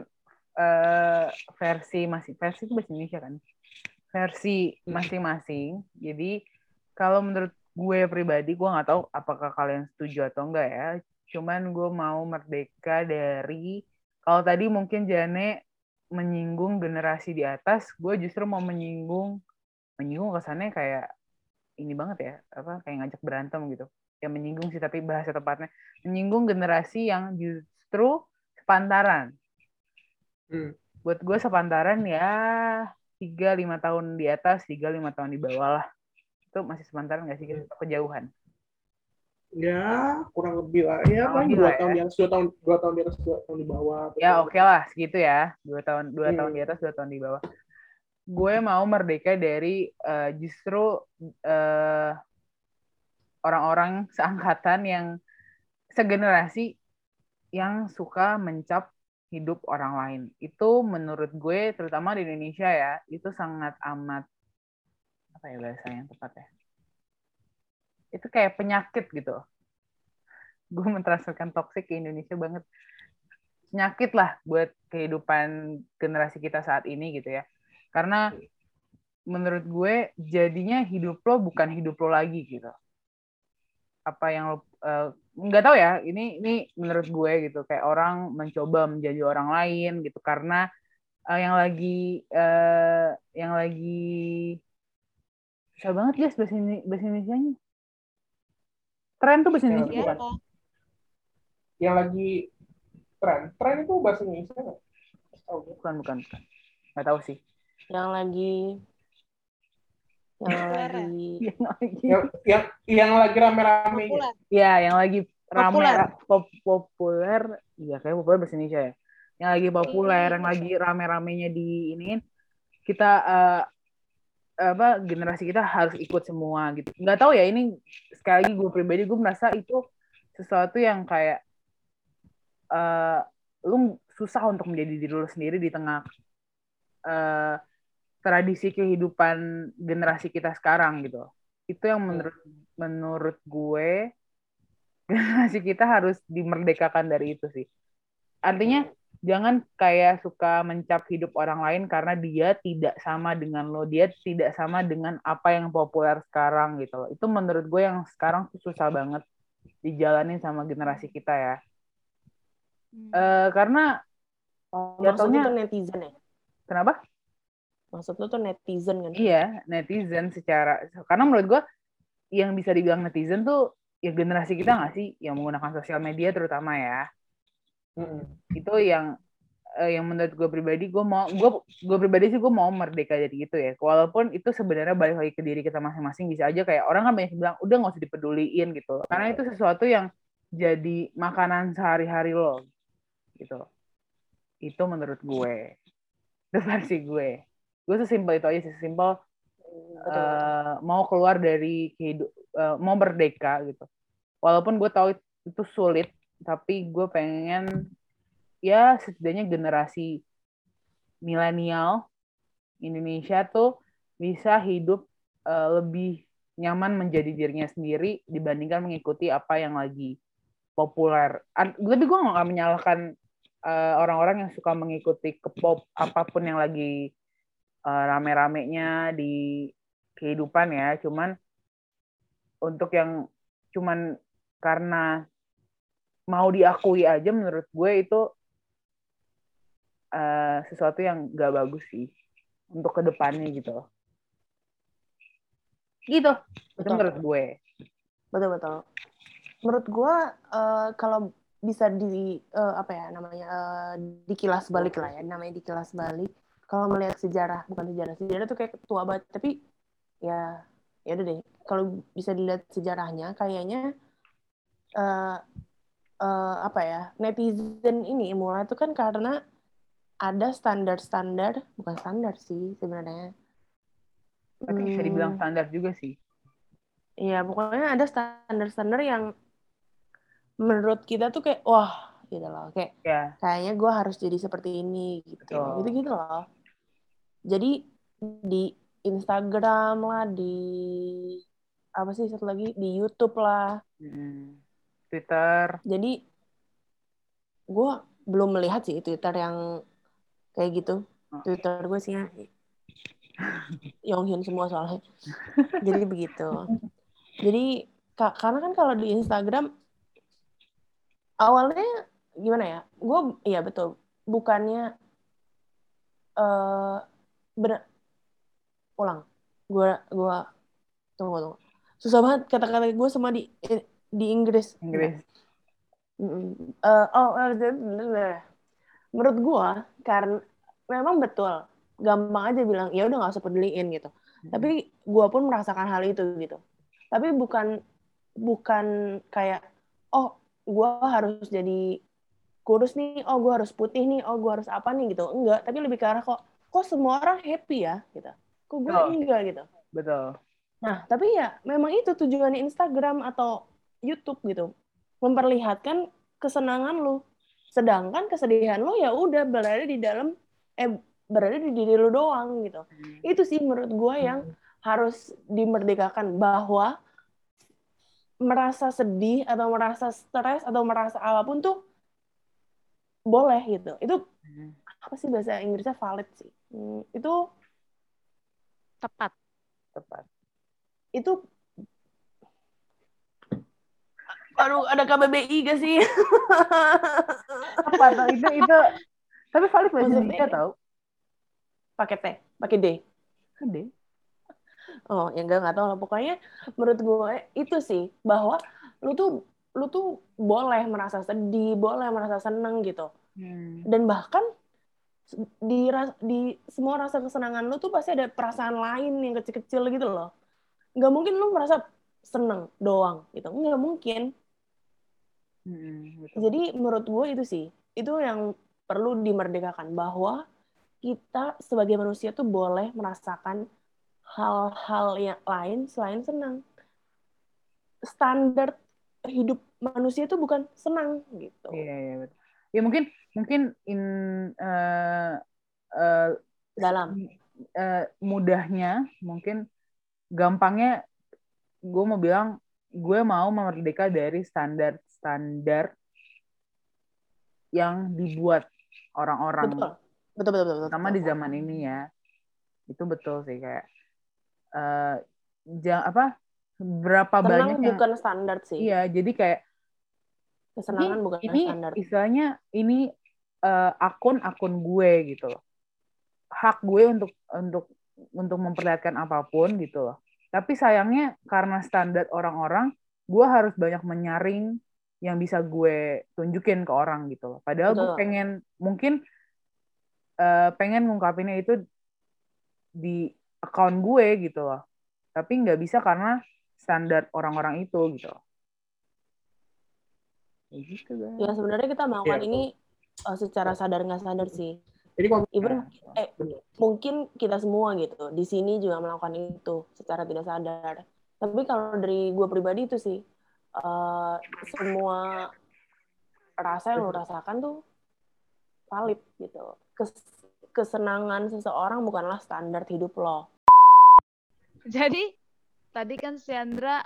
eh, versi masih versi itu bahasa Indonesia kan, versi masing-masing. Jadi kalau menurut gue pribadi, gue nggak tahu apakah kalian setuju atau enggak ya. Cuman gue mau merdeka dari kalau tadi mungkin Jane menyinggung generasi di atas, gue justru mau menyinggung menyinggung kesannya kayak ini banget ya, apa kayak ngajak berantem gitu. Ya menyinggung sih tapi bahasa tepatnya menyinggung generasi yang justru sepantaran. Hmm. Buat gue sepantaran ya 3-5 tahun di atas, 3-5 tahun di bawah lah. Itu masih sepantaran nggak sih? Kita kejauhan. ya kurang lebih lah ya paling dua ya. tahun di atas dua tahun dua tahun di atas dua tahun di bawah Ya oke lah, segitu ya. Dua tahun, dua Hmm. tahun di atas, dua tahun di bawah. Gue mau merdeka dari eh, justru eh, orang-orang seangkatan yang segenerasi yang suka mencap hidup orang lain. Itu menurut gue, terutama di Indonesia ya, itu sangat amat apa ya bahasa yang tepat ya? Itu kayak penyakit gitu. Gue mentransferkan toxic ke Indonesia banget penyakit lah buat kehidupan generasi kita saat ini gitu ya. Karena menurut gue jadinya hidup lo bukan hidup lo lagi gitu. Apa yang lo eh, nggak tahu ya, ini ini menurut gue gitu kayak orang mencoba menjadi orang lain gitu karena eh, yang lagi eh, yang lagi susah banget guys bahasa ini bahasa Indonesia-nya. Tren tuh bahasa Indonesia Iya, bukan? Pak. yang lagi tren tren itu bahasa Indonesia gue. Bukan, bukan, bukan. Nggak tahu sih. Yang lagi... Yang Populer ya? lagi... Yang lagi yang yang yang lagi rame-rame Populer. Ya, yang lagi rame Populer. pop- populer iya kayak populer bahasa Indonesia ya yang lagi populer Iya. yang lagi rame-ramenya di ini kita eh, apa generasi kita harus ikut semua gitu nggak tahu ya ini sekali lagi gue pribadi gue merasa itu sesuatu yang kayak eh lu susah untuk menjadi diri lu sendiri di tengah eh, tradisi kehidupan generasi kita sekarang gitu. Itu yang menurut menurut gue generasi kita harus dimerdekakan dari itu sih. Artinya jangan kayak suka mencap hidup orang lain karena dia tidak sama dengan lo dia tidak sama dengan apa yang populer sekarang gitu loh. Itu menurut gue yang sekarang tuh susah banget dijalanin sama generasi kita ya. Hmm. Eh, karena Oh, Jatuhnya- netizen ya? kenapa Maksud lu tuh netizen kan? Iya, netizen secara karena menurut gua yang bisa dibilang netizen tuh ya generasi kita nggak sih yang menggunakan sosial media terutama ya. Mm-mm. Itu yang eh, yang menurut gue pribadi gue mau gue gue pribadi sih gue mau merdeka dari itu ya. Walaupun itu sebenarnya balik lagi ke diri kita masing-masing bisa aja kayak orang kan banyak yang bilang udah nggak usah dipeduliin gitu. Karena itu sesuatu yang jadi makanan sehari-hari lo gitu. Itu menurut gue. Itu versi gue. Gue sesimpel itu aja sih, sesimpel eh, mau keluar dari kehidup eh, mau merdeka gitu walaupun gue tahu itu sulit tapi gue pengen ya setidaknya generasi milenial Indonesia tuh bisa hidup eh, lebih nyaman menjadi dirinya sendiri dibandingkan mengikuti apa yang lagi populer. Tapi gue nggak menyalahkan orang-orang yang suka mengikuti ke pop apa pun yang lagi eh, rame-ramenya di kehidupan ya. Cuman untuk yang cuman karena mau diakui aja menurut gue itu eh, sesuatu yang gak bagus sih untuk ke depannya gitu. Gitu. Itu Betul. menurut gue. betul betul menurut gua eh, kalau bisa di eh, apa ya namanya eh, dikilas balik lah ya namanya dikilas balik kalau melihat sejarah bukan sejarah sejarah tuh kayak tua banget tapi ya ya udah deh kalau bisa dilihat sejarahnya kayaknya eh eh, apa ya netizen ini mulai itu kan karena ada standar-standar bukan standar sih sebenarnya Tapi bisa Hmm. dibilang standar juga sih. Iya, pokoknya ada standar-standar yang menurut kita tuh kayak wah gitu loh, kayak Ya, kayaknya gue harus jadi seperti ini gitu, gitu gitu loh. Jadi di Instagram lah, di apa sih satu lagi di YouTube lah. mm, Twitter. Jadi gue belum melihat sih Twitter yang kayak gitu. Oh. Twitter gue sih Yonghyun semua soalnya. Jadi begitu. Jadi ka- karena kan kalau di Instagram awalnya gimana ya? Gue iya betul. Bukannya eh bener ulang. Gue gua tunggu tunggu. Susah banget kata-kata gue sama di di Inggris. Inggris. Eh, oh, eh, menurut gua karena memang betul gampang aja bilang ya udah nggak usah peduliin gitu. Tapi gua pun merasakan hal itu gitu. Tapi bukan bukan kayak oh gua harus jadi kurus nih, oh gua harus putih nih, oh gua harus apa nih gitu. Enggak, tapi lebih ke arah kok kok semua orang happy ya gitu. Kok gue Oh. enggak gitu. Betul. Nah, tapi ya memang itu tujuan Instagram atau YouTube gitu. Memperlihatkan kesenangan lu. Sedangkan kesedihan lu ya udah berada di dalam eh berada di diri lu doang gitu. Itu sih menurut gue yang harus dimerdekakan bahwa merasa sedih atau merasa stres atau merasa apa pun tuh boleh gitu. Itu Hmm. apa sih bahasa Inggrisnya valid sih. Hmm, itu Tepat. Tepat. itu aduh ada KBBI gak sih Apa tuh? itu itu tapi valid bahasa Indonesia tau. pakai T pakai D Gede. oh ya enggak nggak tahu lah pokoknya menurut gue itu sih bahwa lu tuh lu tuh boleh merasa sedih boleh merasa seneng gitu Hmm. dan bahkan di ras- di semua rasa kesenangan lu tuh pasti ada perasaan lain yang kecil-kecil gitu loh nggak mungkin lu merasa seneng doang gitu nggak mungkin betul. Jadi menurut gue itu sih, itu yang perlu dimerdekakan bahwa kita sebagai manusia tuh boleh merasakan hal-hal yang lain selain senang. Standar hidup manusia itu bukan senang gitu. Iya, iya betul. Ya mungkin mungkin in eh, eh, Dalam. eh, mudahnya mungkin gampangnya gue mau bilang gue mau merdeka dari standar-standar yang dibuat orang-orang Betul. Betul, betul, betul. terutama di zaman ini ya itu betul sih kayak eh ja- apa berapa Senang banyak yang bukan standar sih. iya jadi kayak Kesenangan ini, bukan ini standar. istilahnya ini eh, akun-akun gue gitu loh. Hak gue untuk untuk untuk memperlihatkan apa pun gitu loh. Tapi sayangnya karena standar orang-orang gue harus banyak menyaring yang bisa gue tunjukin ke orang gitu loh. Padahal gue Betul. pengen mungkin eh, pengen ngungkapinnya itu di account gue gitu loh. Tapi nggak bisa karena standar orang-orang itu gitu loh. Kayak gitu guys. Ya sebenarnya kita melakukan Iya, ini uh, secara sadar nggak sadar sih. Jadi kalau Even eh, bener. mungkin kita semua gitu di sini juga melakukan itu secara tidak sadar. Tapi kalau dari gue pribadi itu sih uh, semua rasa yang lo rasakan tuh valid gitu. Kes- kesenangan seseorang bukanlah standar hidup lo. Jadi tadi kan si Andra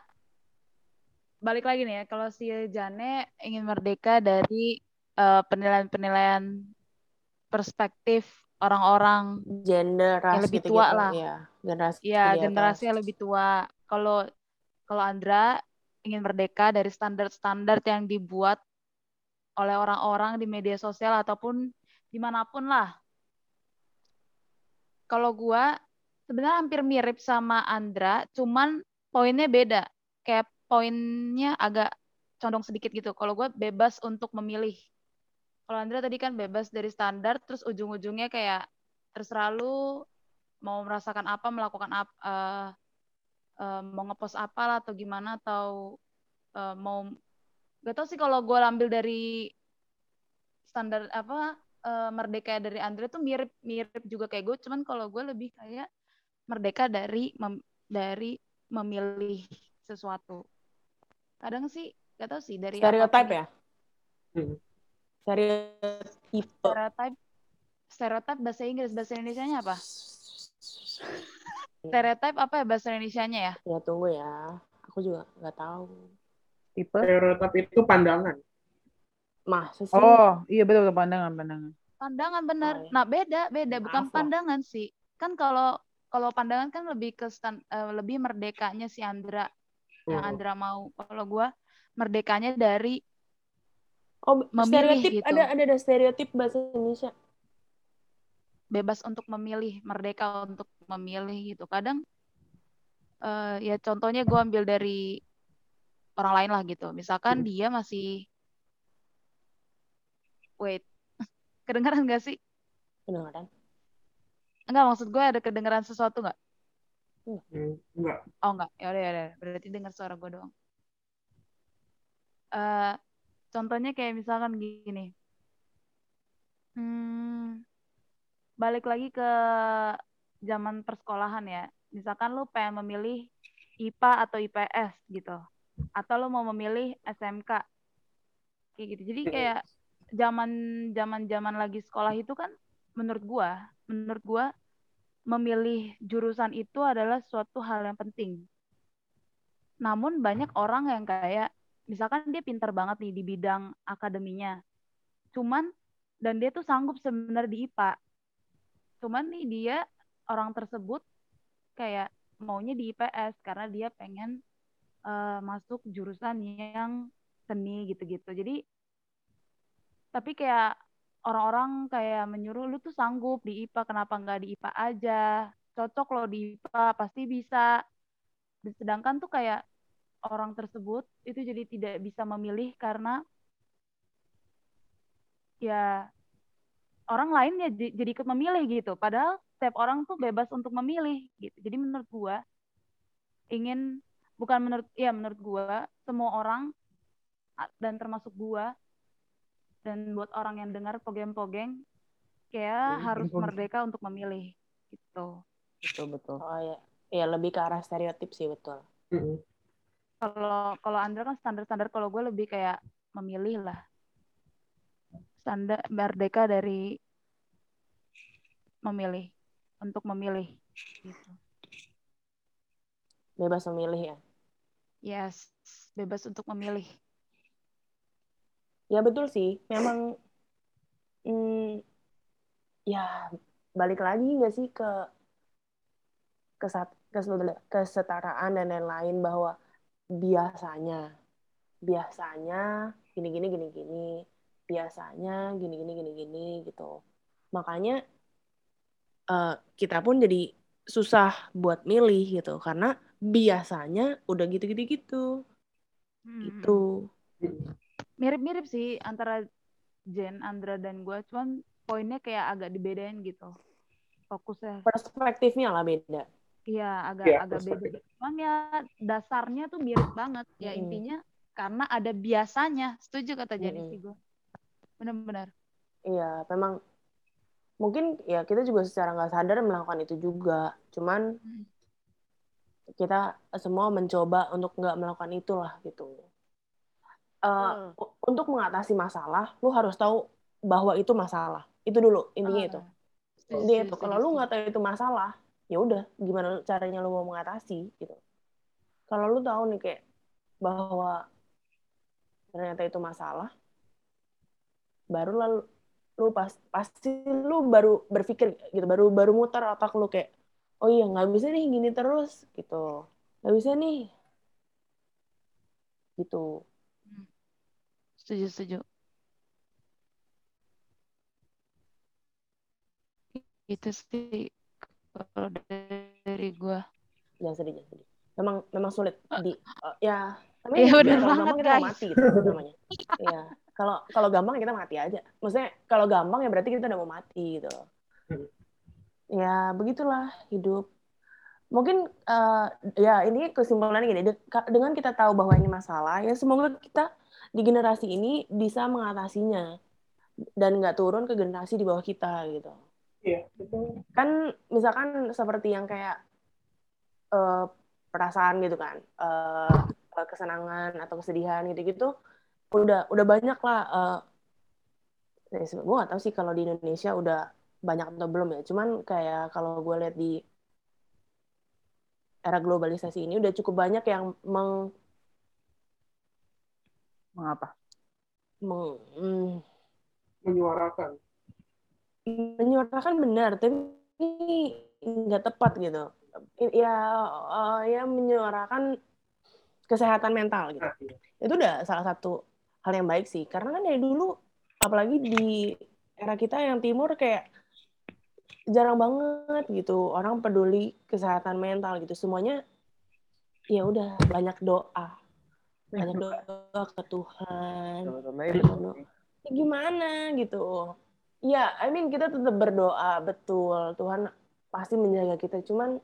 balik lagi nih ya kalau si Jane ingin merdeka dari eh, penilaian-penilaian perspektif orang-orang Gender, ras Yang lebih gitu-gitu. tua lah. Ya, generasi ya generasi yang lebih tua. Kalau kalau Andra ingin merdeka dari standar-standar yang dibuat oleh orang-orang di media sosial ataupun di mana pun lah. Kalau gua sebenarnya hampir mirip sama Andra, cuman poinnya beda. Kayak poinnya agak condong sedikit gitu. Kalau gua bebas untuk memilih. Kalau Andra tadi kan bebas dari standar, terus ujung-ujungnya kayak terserah lu mau merasakan apa, melakukan apa, eh, eh, mau ngepost apa lah atau gimana atau eh, mau gak tau sih kalau gue ambil dari standar apa eh, merdeka dari Andre tuh mirip mirip juga kayak gue, cuman kalau gue lebih kayak merdeka dari mem- dari memilih sesuatu. Kadang sih gak tau sih dari Stereotype ya? Hmm. Stereotipe. Stereotype stereotype bahasa Inggris bahasa Indonesianya apa? Stereotype apa ya bahasa Indonesianya ya? Ya tunggu ya. Aku juga nggak tahu. tipe stereotip itu pandangan. Masa sih? oh iya betul betul pandangan pandangan Pandangan benar. Oh, iya. Nah, beda, beda. Bukan Maaf lah. pandangan sih. Kan kalau kalau pandangan kan lebih ke stan- eh, lebih merdekanya si Andra yang Hmm. Andra mau. Kalau gua merdekanya dari Oh, memilih stereotip gitu. ada ada ada stereotip bahasa Indonesia. bebas untuk memilih, merdeka untuk memilih gitu. Kadang eh, ya contohnya gua ambil dari orang lain lah gitu. Misalkan dia masih wait. Kedengaran gak sih? Kedengaran? Enggak, maksud gue ada kedengaran sesuatu nggak? Hmm, enggak. Oh enggak, ya udah ya udah. Berarti dengar suara gue doang. Eh, contohnya kayak misalkan gini. Hmm, balik lagi ke zaman persekolahan ya. Misalkan lu pengen memilih IPA atau IPS gitu. Atau lu mau memilih SMK. Kayak gitu. Jadi kayak zaman zaman zaman lagi sekolah itu kan menurut gua, menurut gua memilih jurusan itu adalah suatu hal yang penting. Namun banyak orang yang kayak misalkan dia pintar banget nih di bidang akademinya. Cuman dan dia tuh sanggup sebenarnya di IPA. Cuman nih dia orang tersebut kayak maunya di IPS karena dia pengen eh, masuk jurusan yang seni gitu-gitu. Jadi tapi kayak orang-orang kayak menyuruh lu tuh sanggup di IPA kenapa nggak di IPA aja cocok lo di IPA pasti bisa sedangkan tuh kayak orang tersebut itu jadi tidak bisa memilih karena ya orang lain ya jadi ikut memilih gitu. Padahal setiap orang tuh bebas untuk memilih gitu. Jadi menurut gua ingin bukan menurut ya menurut gua semua orang dan termasuk gua dan buat orang yang dengar pogeng-pogeng kayak harus Pogeng-pogeng. merdeka untuk memilih gitu. Betul betul. Oh ya, ya lebih ke arah stereotip sih betul. Kalau kalau Andra kan standar-standar. Kalau gue lebih kayak memilih lah. Standar merdeka dari memilih. Untuk memilih gitu. Bebas memilih ya. yes bebas untuk memilih. Ya betul sih. Memang hmm, ya balik lagi nggak sih ke kesat, kes- kesetaraan dan lain-lain bahwa biasanya biasanya gini gini gini gini biasanya gini gini gini gini gitu. Makanya eh, kita pun jadi susah buat milih gitu karena biasanya udah gitu-gitu gitu. Hmm. Gitu. mirip-mirip sih antara Jen, Andra dan gue cuman poinnya kayak agak dibedain gitu fokusnya Perspektifnya lah beda. Iya agak Iya, agak beda cuman ya dasarnya tuh mirip banget ya Mm-mm. intinya karena ada biasanya setuju kata Jenny Mm-mm. sih gue benar-benar Iya, memang mungkin ya kita juga secara nggak sadar melakukan itu juga. Cuman Hmm. kita semua mencoba untuk nggak melakukan itulah gitu. Eh, u- untuk mengatasi masalah, lu harus tahu bahwa itu masalah. Itu dulu intinya Ah, itu. Intinya setuju, itu. Kalau lu nggak tahu itu masalah, ya udah gimana caranya lu mau mengatasi gitu. Kalau lu tahu nih kayak bahwa ternyata itu masalah, baru lalu lu pas pasti lu baru berpikir gitu, baru baru mutar otak lu kayak oh iya nggak bisa nih gini terus gitu, nggak bisa nih gitu. setuju setuju itu sih kalau dari gue jangan sedih jangan sedih. Memang memang sulit di eh, ya tapi Iya, ya, bener kalau gampang kita guys. mati gitu namanya. Ya kalau kalau gampang ya kita mati aja. Maksudnya kalau gampang ya berarti kita udah mau mati gitu. Ya begitulah hidup. Mungkin eh, ya ini kesimpulannya gini. De- dengan kita tahu bahwa ini masalah ya semoga kita di generasi ini bisa mengatasinya. Dan nggak turun ke generasi di bawah kita gitu Iya, betul. kan misalkan seperti yang kayak eh, perasaan gitu kan eh, eh, kesenangan atau kesedihan gitu-gitu udah udah banyak lah eh, gue gak tahu sih kalau di Indonesia udah banyak atau belum ya cuman kayak kalau gue lihat di era globalisasi ini udah cukup banyak yang meng, mengapa meng- hmm, Menyuarakan. Menyuarakan benar tapi nggak tepat gitu. Ya eh, ya menyuarakan kesehatan mental gitu. Nah, iya. itu udah salah satu hal yang baik sih karena kan dari dulu apalagi di era kita yang timur kayak jarang banget gitu orang peduli kesehatan mental gitu. Semuanya ya udah banyak doa. Banyak doa ke Tuhan. doa ya gimana gitu ya I mean kita tetap berdoa betul Tuhan pasti menjaga kita cuman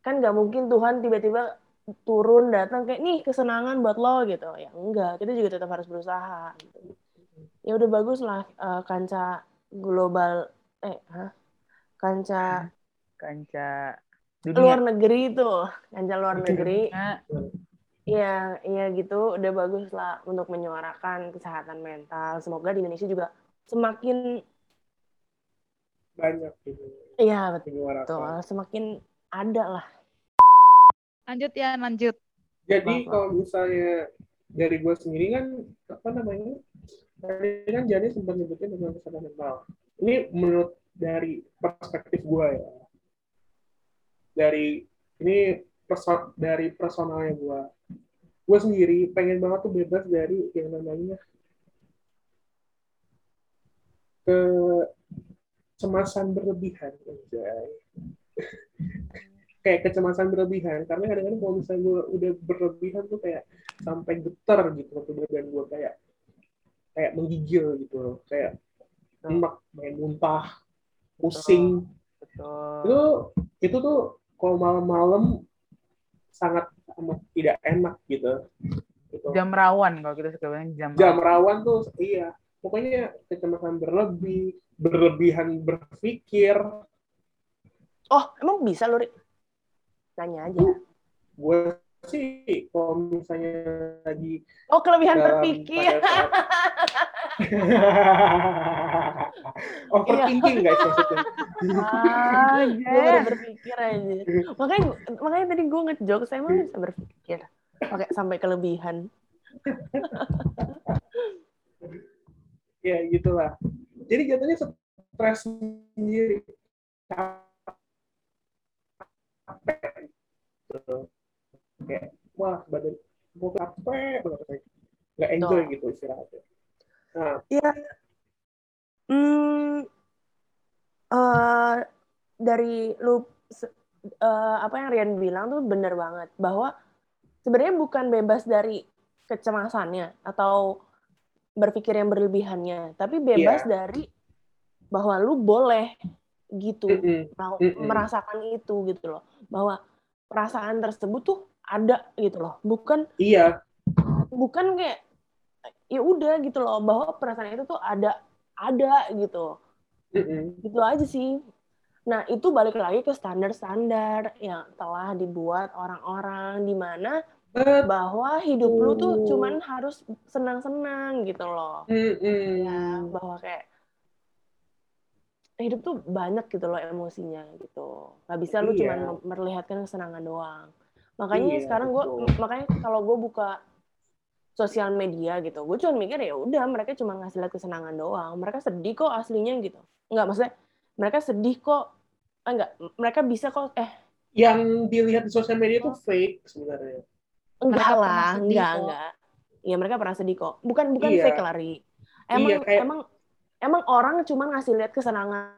kan nggak mungkin Tuhan tiba-tiba turun datang kayak nih kesenangan buat lo gitu ya enggak kita juga tetap harus berusaha gitu. ya udah bagus lah eh, kancah global eh hah? kancah kanca luar dunia negeri itu kancah luar negeri Iya, iya gitu. Udah bagus lah untuk menyuarakan kesehatan mental. Semoga di Indonesia juga semakin, Banyak gitu. iya betul, semakin ada lah. lanjut ya lanjut Jadi kalau misalnya dari gue sendiri kan apa namanya? Tadi kan jadi sempat nyebutin tentang kesehatan mental. Ini menurut dari perspektif gue ya. Dari ini perso dari personalnya gue. Gue sendiri pengen banget tuh bebas dari yang namanya ke kecemasan berlebihan, anjay. kayak kecemasan berlebihan karena kadang-kadang kalau misalnya gue udah berlebihan tuh kayak sampai getar gitu waktu badan gue kayak kayak menggigil gitu loh kayak enak main muntah pusing betul itu itu tuh kalau malam-malam sangat amat tidak enak gitu gitu. Jam rawan kalau kita suka bilang jam. Jam rawan tuh iya. Pokoknya kecemasan berlebih, berlebihan berpikir. Oh, emang bisa lu? Nanya aja. Gue sih kalau misalnya lagi Oh, kelebihan berpikir. saat- overthinking guys maksudnya. Ah, Jen. berpikir aja. Makanya makanya tadi gue ngejok, saya emang bisa berpikir. Oke, sampai kelebihan. ya gitulah. Jadi jatuhnya stres sendiri. Capek. Gitu. Kayak, wah badan gue capek banget. Nggak enjoy Betul. gitu istirahatnya. Nah, Iya. Hmm, eh, dari lu eh, apa yang Rian bilang tuh bener banget bahwa sebenarnya bukan bebas dari kecemasannya atau berpikir yang berlebihannya, tapi bebas Iya. dari bahwa lu boleh gitu mau- Mm-mm. merasakan itu gitu loh, bahwa perasaan tersebut tuh ada gitu loh, bukan iya, bukan kayak ya udah gitu loh bahwa perasaan itu tuh ada ada gitu mm-mm. gitu aja sih nah itu balik lagi ke standar-standar yang telah dibuat orang-orang di mana bahwa hidup lu tuh cuman harus senang-senang gitu loh. Mm-mm. ya bahwa kayak hidup tuh banyak gitu loh emosinya gitu. Nggak bisa lu Iya. cuman memperlihatkan kesenangan doang. Makanya Iya, sekarang gue makanya kalau gue buka sosial media gitu gue cuma mikir ya udah mereka cuma ngasih lihat kesenangan doang. Mereka sedih kok aslinya gitu. Nggak maksudnya mereka sedih kok eh, enggak mereka bisa kok eh. Yang dilihat di sosial media itu fake sebenarnya. Enggak Mereka lah enggak kok. enggak ya mereka pernah sedih kok bukan bukan Iya. fake lari emang Iya, kayak- emang emang orang cuma ngasih lihat kesenangan.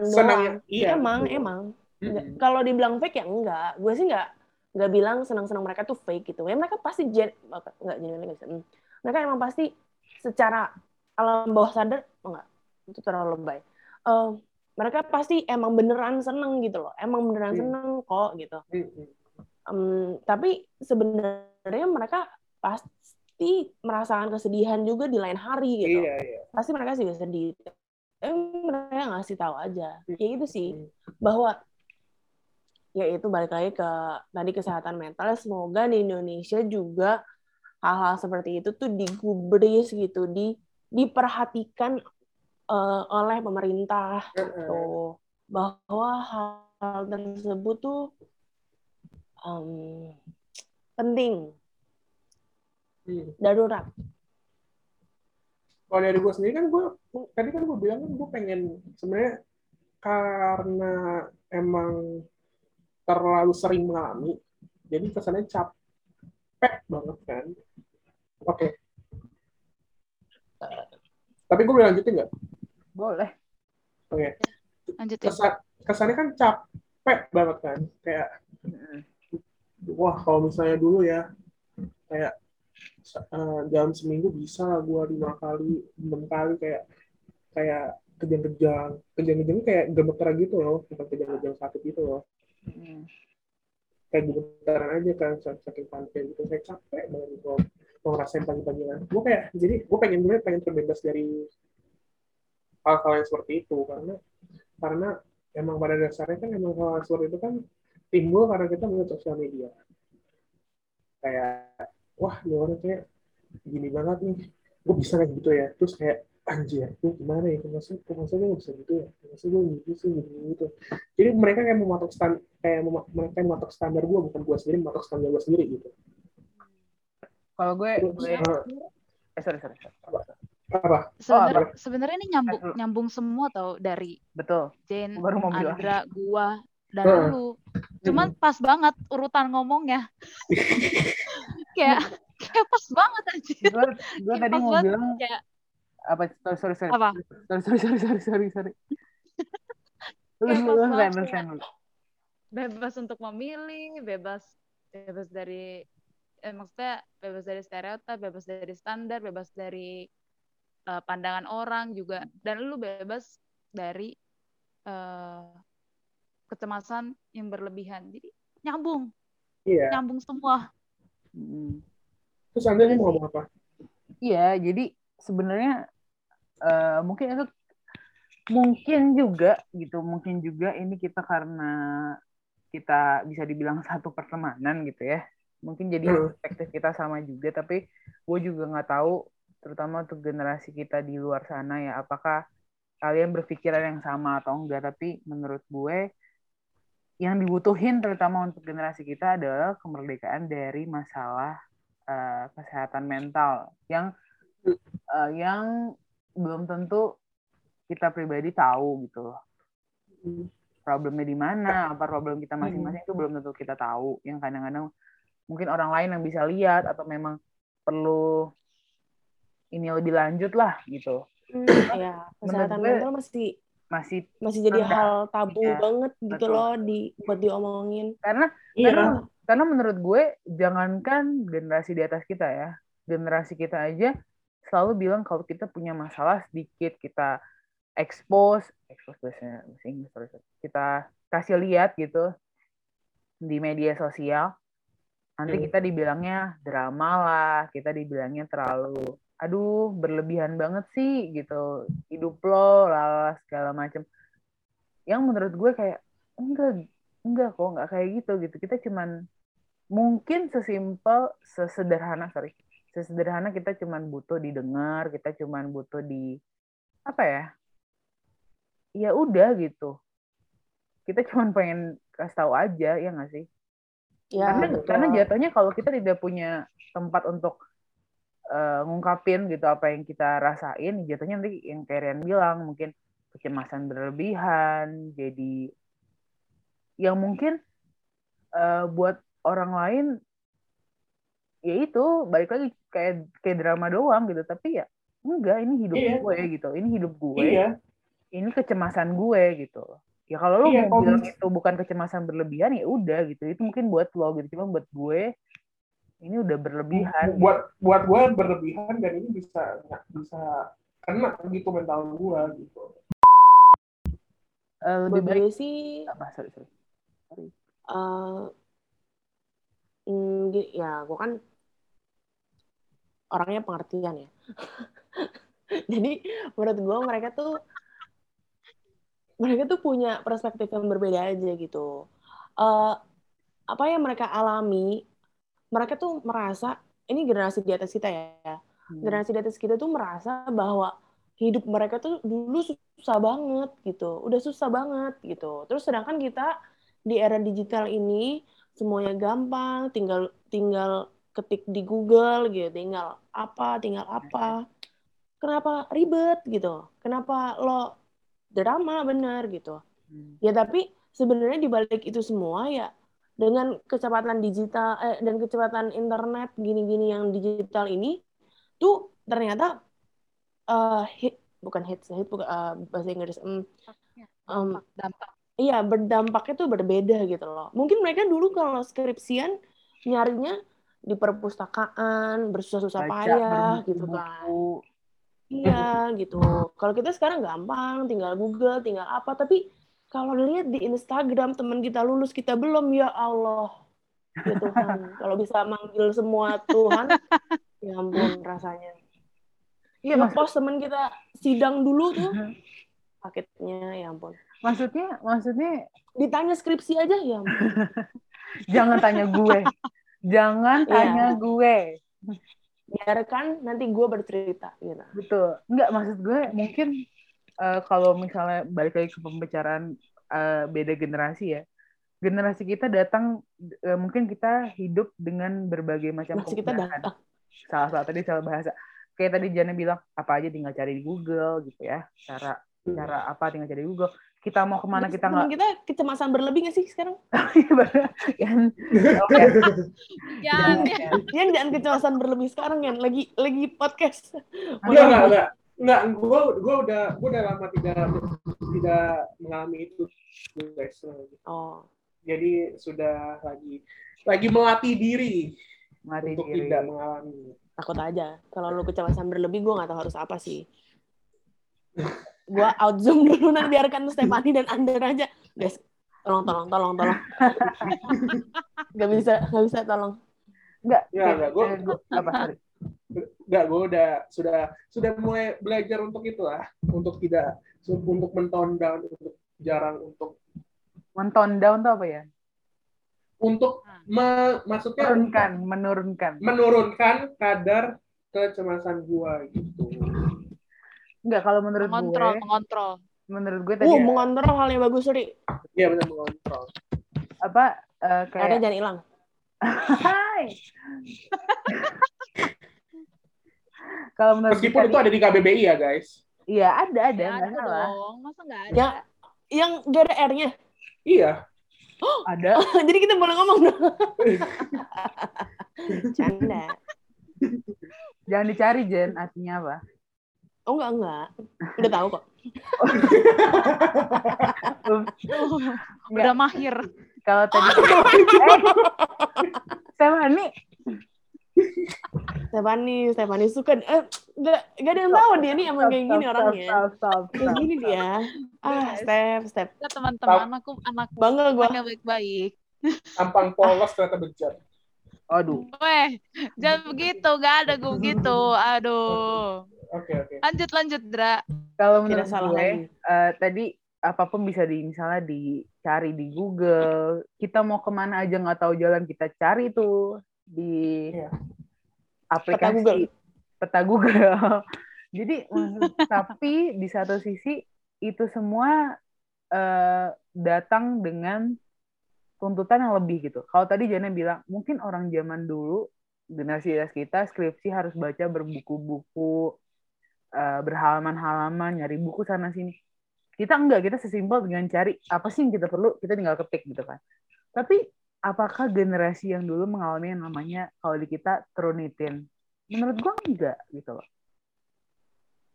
Senangnya, iya. emang betul. emang Mm-mm. kalau dibilang fake ya enggak gue sih enggak nggak bilang senang-senang mereka tuh fake gitu ya mereka pasti gen enggak genuinely nggak sih? Hmm. mereka emang pasti secara alam bawah sadar oh, enggak itu terlalu lebay Eh, mereka pasti emang beneran seneng gitu loh emang beneran Hmm. seneng kok gitu Mm-mm. Em, tapi sebenarnya mereka pasti merasakan kesedihan juga di lain hari gitu. Iya, iya. pasti mereka juga sedih. Eh mereka ngasih tahu aja. Ya itu sih. Hmm. bahwa ya itu balik lagi ke tadi kesehatan mental. Semoga di Indonesia juga hal-hal seperti itu tuh digubris gitu di diperhatikan eh, oleh pemerintah gitu. Bahwa hal tersebut tuh em, penting Hmm. darurat Kalau dari gue sendiri kan gue tadi kan gue bilang kan gue pengen sebenarnya karena emang terlalu sering mengalami, jadi kesannya capek banget kan. Oke. Tapi gue boleh lanjutin nggak? Boleh. Oke. Lanjutin. Kesan, kesannya kan capek banget kan. Kayak Mm-mm. Wah kalau misalnya dulu ya kayak eh, dalam seminggu bisa lah gue lima kali enam kali kayak kayak kejang-kejang. Kejang-kejang kayak gemeter gitu loh bukan kejang-kejang sakit gitu loh. Mm. kayak gemetaran aja kan sak- saking paniknya gitu. Saya capek banget gitu mau ngerasain pagi-pagian. Gue kayak jadi gue pengen gue pengen terbebas dari hal-hal yang seperti itu. Karena karena emang pada dasarnya kan emang hal seperti itu kan timbul karena kita melihat sosial media kayak wah ini orang kayak gini banget nih gue bisa kayak gitu ya terus kayak anjir gue gimana ya maksudnya maksudnya gue bisa gitu ya maksudnya gue gitu sih gitu gitu jadi mereka kayak mematok stand kayak mema- mereka yang mematok standar gue bukan gue sendiri mematok standar gue sendiri gitu Kalau gue, terus gue eh, eh sorry sorry. sorry. apa Sebenarnya apa? sebenarnya ini nyambung Eh, nyambung semua tau dari Betul. Jane, Gue baru mau bilang. Andra, gua dan Heeh. lu. Cuman pas banget urutan ngomongnya. kayak kayak pas banget anjir. Gue tadi mau banget, bilang kayak apa? Sorry sorry sorry. apa? Sorry sorry sorry sorry sorry sorry. Lu lu. Bebas untuk memilih, bebas bebas dari eh, maksudnya bebas dari stereotip, bebas dari standar, bebas dari eh, pandangan orang juga dan lu bebas dari eh, kecemasan yang berlebihan. Jadi nyambung, iya nyambung semua. Hmm. Terus Anda ini mau ngomong apa? Iya, jadi sebenarnya eh, mungkin itu mungkin juga gitu, mungkin juga ini kita karena kita bisa dibilang satu pertemanan gitu ya. Mungkin jadi Hmm. perspektif kita sama juga, tapi gue juga nggak tahu, terutama untuk generasi kita di luar sana ya, apakah kalian berpikiran yang sama atau enggak. Tapi menurut gue yang dibutuhin terutama untuk generasi kita adalah kemerdekaan dari masalah eh, kesehatan mental yang eh, yang belum tentu kita pribadi tahu gitu loh. Hmm. problemnya di mana apa problem kita masing-masing itu belum tentu kita tahu. Yang kadang-kadang mungkin orang lain yang bisa lihat atau memang perlu ini lebih lanjut lah gitu. Hmm, ya, kesehatan mental masih masih masih jadi Rendah. hal tabu Iya, banget gitu betul. loh di buat diomongin. karena Iya. karena karena menurut gue jangankan generasi di atas kita ya generasi kita aja selalu bilang kalau kita punya masalah sedikit kita expose expose bahasa bahasa Inggris kita kasih lihat gitu di media sosial nanti Hmm. kita dibilangnya drama lah kita dibilangnya terlalu aduh berlebihan banget sih gitu. Hidup lo lala segala macem. Yang menurut gue kayak enggak enggak kok nggak kayak gitu gitu. Kita cuman mungkin sesimpel sesederhana sorry. Sesederhana kita cuman butuh didengar kita cuman butuh di apa ya? Ya udah gitu. Kita cuman pengen kasih tahu aja ya nggak sih? Ya, karena betul. karena jatuhnya kalau kita tidak punya tempat untuk eh, ngungkapin gitu apa yang kita rasain jatuhnya nanti yang Rian bilang mungkin kecemasan berlebihan jadi yang mungkin eh, buat orang lain ya itu balik lagi kayak kayak drama doang gitu tapi ya enggak ini hidup Iya. gue gitu ini hidup gue Iya. ini kecemasan gue gitu ya kalau lo Iya, mau bilang itu bukan kecemasan berlebihan ya udah gitu itu mungkin buat lo gitu cuma buat gue ini udah berlebihan. Buat buat gue berlebihan dan ini bisa nggak bisa kena gitu mental gue gitu. Eh, lebih buat baik gue sih apa? Sorry sorry. Eh mm, ya gue kan orangnya pengertian ya. Jadi menurut gue mereka tuh mereka tuh punya perspektif yang berbeda aja gitu. Eh apa yang mereka alami mereka tuh merasa ini generasi di atas kita ya Hmm. generasi di atas kita tuh merasa bahwa hidup mereka tuh dulu susah banget gitu, udah susah banget gitu. Terus sedangkan kita di era digital ini semuanya gampang, tinggal tinggal ketik di Google gitu, tinggal apa, tinggal apa. Kenapa ribet gitu? Kenapa lo drama bener gitu? Hmm. Ya tapi sebenarnya di balik itu semua ya dengan kecepatan digital eh, dan kecepatan internet gini-gini yang digital ini tuh ternyata eh, hit bukan hit hit bukan eh, bahasa Inggris em, dampak, dampak. iya berdampaknya tuh berbeda gitu loh. Mungkin mereka dulu kalau skripsian nyarinya di perpustakaan bersusah-susah payah gitu kan. Iya gitu. Kalau kita sekarang gampang, tinggal Google, tinggal apa. Tapi kalau lihat di Instagram teman kita lulus kita belum, ya Allah, ya Tuhan. Kalau bisa manggil semua Tuhan, ya ampun rasanya. iya Ngepost teman kita sidang dulu tuh, paketnya ya ampun. maksudnya maksudnya Ditanya skripsi aja ya ampun. jangan tanya gue jangan Iya. tanya gue Biarkan nanti gue bercerita gitu. betul nggak maksud gue mungkin eh, kalau misalnya balik lagi ke pembicaraan eh, beda generasi ya generasi kita datang eh, mungkin kita hidup dengan berbagai macam Masih kita kemudahan. datang. salah satu tadi salah bahasa kayak tadi Jana bilang apa aja tinggal cari di Google gitu ya cara cara apa tinggal cari di Google kita mau ke mana kita nggak kita kecemasan berlebih nggak sih sekarang? Kan, oke. Jangan Jangan, ya. jangan. Yang jangan kecemasan berlebih sekarang kan lagi lagi podcast. Enggak, enggak, enggak. Gue gue udah gue udah lama tidak tidak mengalami itu guys. Oh, Jadi sudah lagi lagi melatih diri mati untuk diri tidak mengalami. takut aja. Kalau lu kecemasan berlebih, gue nggak tahu harus apa sih. Gue out zoom dulu nanti biarkan Stefani dan Ander aja. Guys, tolong, tolong, tolong, tolong. Gak bisa, gak bisa, tolong. Enggak, Ya, enggak, gua- apa. Enggak, gue udah sudah sudah mulai belajar untuk itu lah, untuk tidak untuk mentone down, untuk jarang untuk Men-tone down tuh apa ya? untuk me- maksudnya Menurunkan, menurunkan. menurunkan kadar kecemasan gua gitu. Enggak, kalau menurut Mengontrol, gue, mengontrol. menurut gue tadi Uh, mengontrol hal yang bagus, sorry. Iya benar mengontrol. apa Karena kayak jangan hilang. Hai. kalau menurut gue Meskipun itu ada di KBBI ya guys. iya ada ada Ya, nggak ada salah dong. Masa nggak ada? Ya. Yang gak ada R-nya. Iya. ada Jadi kita boleh ngomong dong. Canda. jangan dicari Jen artinya apa Oh enggak, enggak. Udah tahu kok. Udah mahir. kalau tadi eh, Stefani Stefani, Stefani suka. Eh, gak, gak ada yang tahu dia nih emang kayak gini Stop, orangnya. stop, stop, Kayak stop. gini dia. Ah, Step, Step. Ya, teman-teman aku anak Bangga gue. yang baik-baik. Tampang polos ternyata bejat. aduh Weh, jangan begitu. Gak ada gue begitu. Aduh. Oke oke. Lanjut, lanjut, Dra. kalau Tidak menurut salah gue lagi. eh, tadi apa pun bisa di misalnya dicari di Google kita mau ke mana aja nggak tahu jalan kita cari tuh di Iya. aplikasi Google. peta Google. Jadi tapi di satu sisi itu semua eh, datang dengan tuntutan yang lebih gitu. Kalau tadi Jana bilang mungkin orang zaman dulu generasi kita skripsi harus baca berbuku-buku eh, berhalaman-halaman nyari buku sana sini. Kita enggak, kita sesimpel dengan cari apa sih yang kita perlu, kita tinggal ketik gitu kan. Tapi apakah generasi yang dulu mengalami yang namanya kalau di kita trunitin? Menurut gua enggak gitu loh.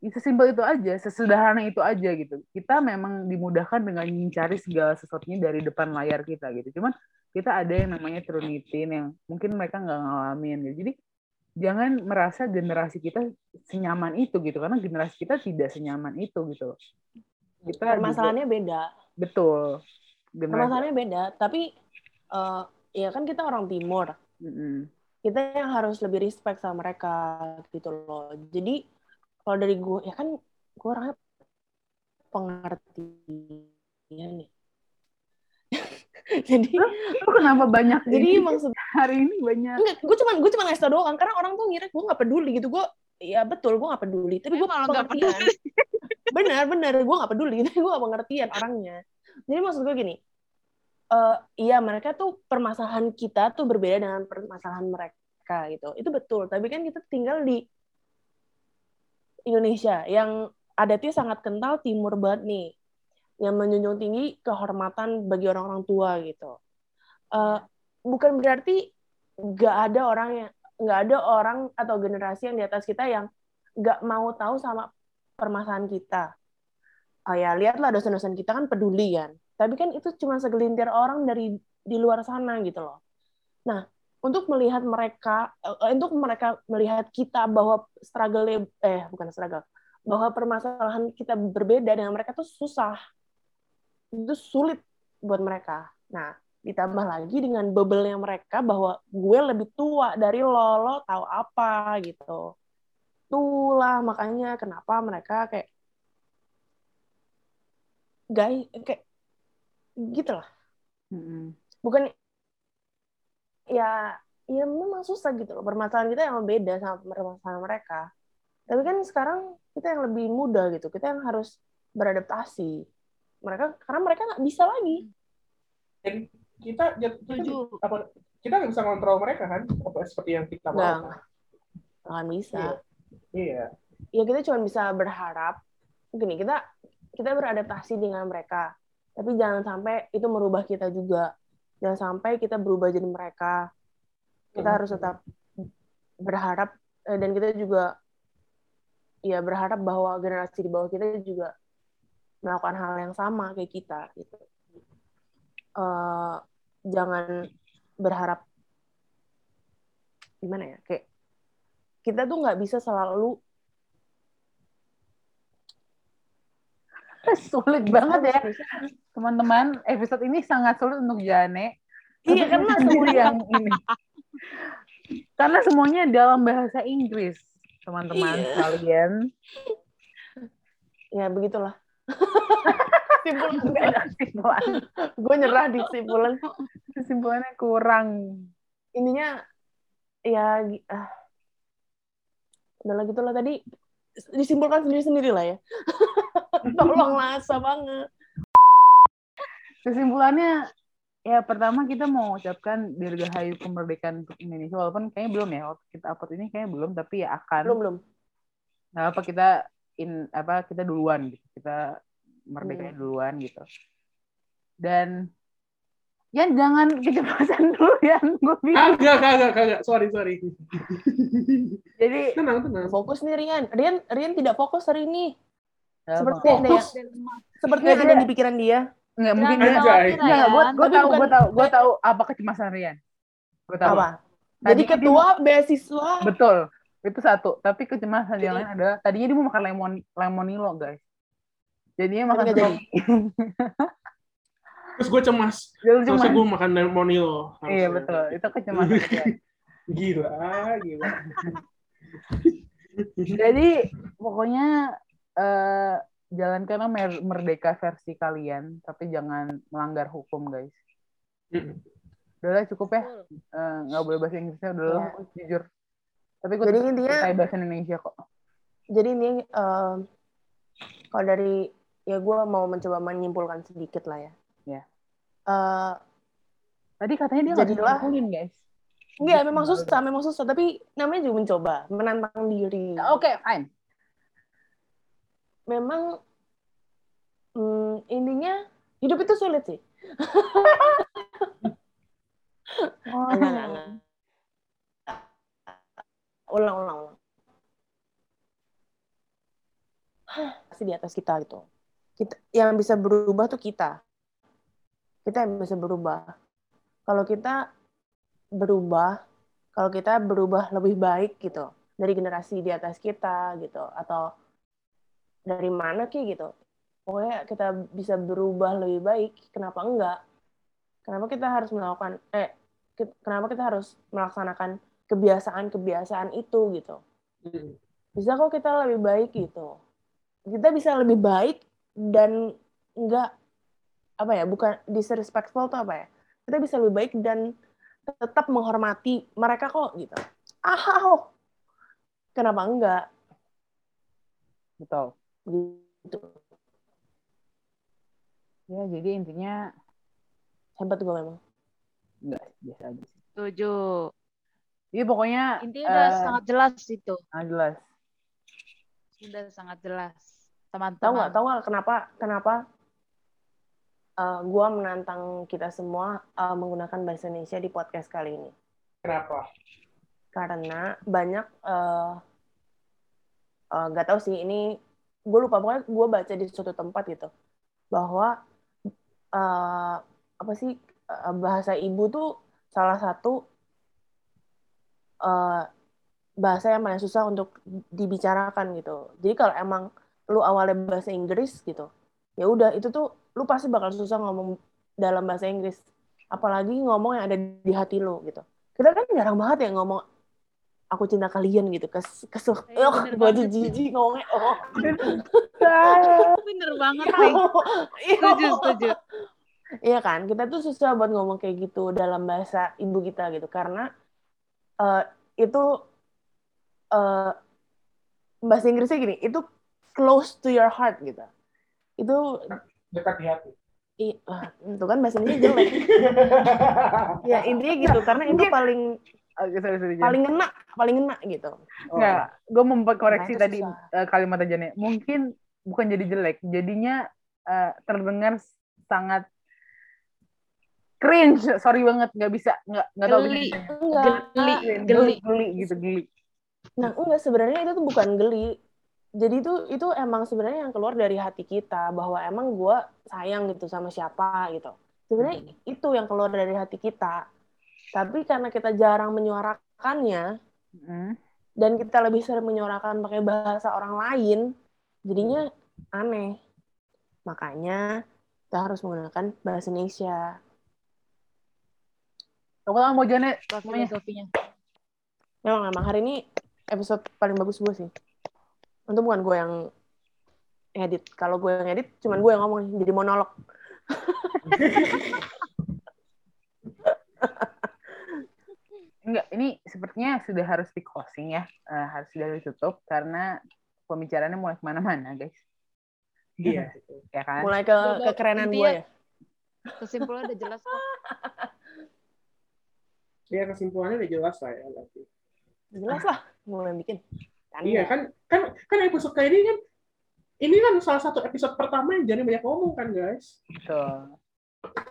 Itu simpel itu aja, sesederhana itu aja gitu. Kita memang dimudahkan dengan mencari segala sesuatunya dari depan layar kita gitu. Cuman kita ada yang namanya trunitin yang mungkin mereka nggak ngalamin gitu. Jadi jangan merasa generasi kita senyaman itu gitu karena generasi kita tidak senyaman itu gitu loh. Kita Permasalahannya beda. betul. Generasi, Permasalahannya beda. Tapi eh, ya kan kita orang timur. Mm-mm. kita yang harus lebih respect sama mereka gitu loh. Jadi kalau dari gue ya kan gue orangnya pengertian nih. Jadi Lu kenapa banyak jadi ini? maksud hari ini banyak enggak gue cuma gue cuma ngasih tau doang karena orang tuh ngira gue nggak peduli gitu gue ya betul gue nggak peduli tapi gue lo nggak pengertian benar benar gue nggak peduli tapi gue nggak pengertian orangnya jadi maksud gue gini eh iya mereka tuh permasalahan kita tuh berbeda dengan permasalahan mereka gitu itu betul tapi kan kita tinggal di Indonesia yang adatnya sangat kental timur banget nih yang menjunjung tinggi kehormatan bagi orang-orang tua gitu Eh, bukan berarti nggak ada orang yang nggak ada orang atau generasi yang di atas kita yang nggak mau tahu sama permasalahan kita. Oh ya lihatlah dosen-dosen kita kan peduli kan. Tapi kan itu cuma segelintir orang dari di luar sana gitu loh. Nah untuk melihat mereka, eh, untuk mereka melihat kita bahwa struggle eh bukan struggle, bahwa permasalahan kita berbeda dengan mereka tuh susah, itu sulit buat mereka. Nah ditambah lagi dengan bubble-nya mereka bahwa gue lebih tua dari lo, lo tahu apa gitu. Itulah makanya kenapa mereka kayak guys kayak gitu lah. Mm-mm. Bukan ya ya memang susah gitu loh. Permasalahan kita yang beda sama permasalahan mereka. Tapi kan sekarang kita yang lebih muda gitu. Kita yang harus beradaptasi. Mereka karena mereka nggak bisa lagi. Dan kita kita, Setuju. apa, kita nggak bisa kontrol mereka kan apa seperti yang kita mau. Nggak, nggak bisa. Iya. ya kita cuma bisa berharap gini kita kita beradaptasi dengan mereka tapi jangan sampai itu merubah kita juga. Jangan sampai kita berubah jadi mereka. Kita harus tetap berharap eh, dan kita juga ya berharap bahwa generasi di bawah kita juga melakukan hal yang sama kayak kita gitu. Eh, jangan berharap gimana ya kayak kita tuh nggak bisa selalu sulit banget ya teman-teman episode ini sangat sulit untuk Jane Iya, karena sendiri yang ini Karena semuanya dalam bahasa Inggris, teman-teman Iya. kalian. Ya begitulah. Simpulan gue nyerah di simpulan. Kesimpulannya kurang. Intinya ya ah. udah lah gitulah tadi disimpulkan sendiri-sendiri lah ya. Tolonglah asa banget. Kesimpulannya ya pertama kita mau ucapkan dirgahayu kemerdekaan untuk Indonesia walaupun kayaknya belum ya waktu kita upload ini kayaknya belum tapi ya akan Belum belum. nggak apa kita in apa kita duluan gitu kita merdeka Hmm. duluan gitu dan ya jangan kecepatan dulu ya gue bingung Kagak, kagak, kagak. Sorry, sorry. jadi Tenang, tenang. Fokus nih Rian. Rian Rian tidak fokus hari ini. Seperti apa- ada yang sepertinya ada di pikiran dia. Nggak mungkin dia Anjay. nggak gue gue tahu gue tahu gue tahu apa kecemasan Rian gue tahu Apa? Jadi dia ketua beasiswa. betul itu satu tapi kecemasan yang lain adalah tadinya dia mau makan lemon lemonilo guys jadinya makan jadi. Terus gue cemas. Terus gue makan lemonilo. iya betul itu kecemasan. Gila, gila. Jadi pokoknya eh, jalankanlah mer- merdeka versi kalian, tapi jangan melanggar hukum guys. Mm. Udah lah, cukup ya, Eh, nggak boleh bahasa Inggrisnya udah lah, jujur. Tapi gue Jadi intinya- pakai bahasa Indonesia kok. Jadi ini eh, kalau dari ya gue mau mencoba menyimpulkan sedikit lah ya. Ya. Eh, Tadi katanya dia nggak bisa Jadilah- nyimpulin guys. Enggak, memang susah, memang susah. Tapi namanya juga mencoba, menantang diri. Oke, fine. Memang hmm, intinya hidup itu sulit sih. Oh. Enggak, enggak, enggak. Ulang, ulang, ulang. Pasti di atas kita gitu. Kita yang bisa berubah tuh kita. Kita yang bisa berubah. Kalau kita berubah, kalau kita berubah lebih baik gitu dari generasi di atas kita gitu atau dari mana ki gitu. Pokoknya kita bisa berubah lebih baik, kenapa enggak? Kenapa kita harus melakukan eh kenapa kita harus melaksanakan kebiasaan-kebiasaan itu gitu. Mm. Bisa kok kita lebih baik gitu. Kita bisa lebih baik dan enggak apa ya, bukan disrespectful tuh apa ya? Kita bisa lebih baik dan tetap menghormati mereka kok gitu. Ah, kenapa enggak? Betul. Gitu. Ya, jadi intinya Hebat gue memang. enggak biasa aja sih. Setuju. Jadi pokoknya Intinya udah eh, sangat jelas itu. ah, jelas. Sudah sangat jelas. Tahu Teman-teman. nggak? Tahu nggak kenapa? Kenapa? eh, gua menantang kita semua eh, menggunakan bahasa Indonesia di podcast kali ini. Kenapa? karena banyak eh eh, nggak tahu sih ini gue lupa pokoknya gue baca di suatu tempat gitu bahwa eh apa sih eh, bahasa ibu tuh salah satu eh bahasa yang paling susah untuk dibicarakan gitu. Jadi kalau emang lu awalnya bahasa Inggris gitu ya udah itu tuh lu pasti bakal susah ngomong dalam bahasa Inggris. Apalagi ngomong yang ada di hati lu gitu. Kita kan jarang banget ya ngomong aku cinta kalian gitu kes kesuk Iya, oh, bener gue banget. jijik ngomongnya oh Bener banget nih. Setuju, setuju. Iya kan, kita tuh susah buat ngomong kayak gitu dalam bahasa ibu kita gitu karena eh, itu eh, bahasa Inggrisnya gini, itu close to your heart gitu. Itu Dekat di hati. i- ah, itu kan bahasa Indonesia jelek. ya intinya gitu karena itu paling Oke, sorry, sorry, paling ngena, paling ngena gitu. Oh, Nggak, gue mau koreksi Nah, tadi eh, kalimat aja Mungkin bukan jadi jelek, jadinya eh, terdengar sangat cringe. Sorry banget, nggak bisa, nggak nggak tahu Geli. Enggak. Geli, Geli, geli. geli gitu, geli. Nah, enggak sebenarnya itu tuh bukan geli. Jadi itu itu emang sebenarnya yang keluar dari hati kita bahwa emang gue sayang gitu sama siapa gitu. Sebenarnya itu yang keluar dari hati kita. Tapi karena kita jarang menyuarakannya Hmm. dan kita lebih sering menyuarakan pakai bahasa orang lain, jadinya aneh. Makanya kita harus menggunakan bahasa Indonesia. Kamu tahu mau Semuanya. filosofinya? Memang emang hari ini episode paling bagus gue sih. Untung bukan gue yang edit. Kalau gue yang edit, cuman gue yang ngomong jadi monolog. Enggak, ini sepertinya sudah harus di closing ya. Eh, harus sudah ditutup karena pembicaraannya mulai ke mana-mana, guys. Iya. Ya kan? Mulai ke kekerenan gue ya. Kesimpulannya udah jelas kok. Ya kesimpulannya udah jelas lah ya. Jelas lah, mulai bikin. Iya kan kan kan episode kayak ini kan ini kan salah satu episode pertama yang jadi banyak ngomong kan guys. Betul.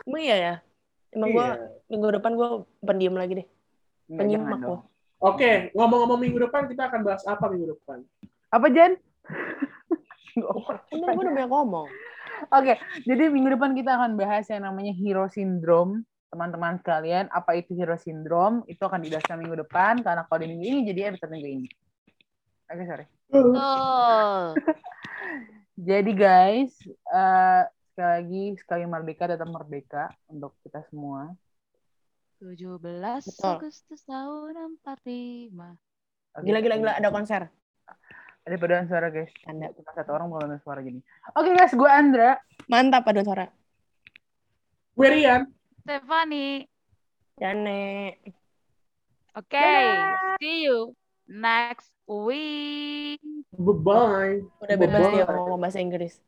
Emang iya ya? Emang gue Iya. minggu depan gue pendiam lagi deh. Penyimak dong. Oke, ngomong-ngomong minggu depan kita akan bahas apa minggu depan? Apa, Jen? Emang gue udah banyak ngomong. Oke, jadi minggu depan kita akan bahas yang namanya hero syndrome. Teman-teman sekalian, apa itu hero syndrome? Itu akan dibahas minggu depan, karena kalau di minggu ini, jadi episode minggu ini. Oke, sorry. Tuh. Jadi guys, eh, sekali lagi, sekali merdeka tetap merdeka untuk kita semua. 17 Betul. Agustus tahun 45. Oke, Gila, gila, gila. Ada konser. Ada paduan suara guys. Tanda. Cuma satu orang mau paduan suara gini. Oke guys, gue Andra. Mantap paduan suara. Gue Rian. Stefani. Jane. Oke, Dadah. see you next week. Bye-bye. Udah bebas Bye-bye. dia ngomong bahasa Inggris.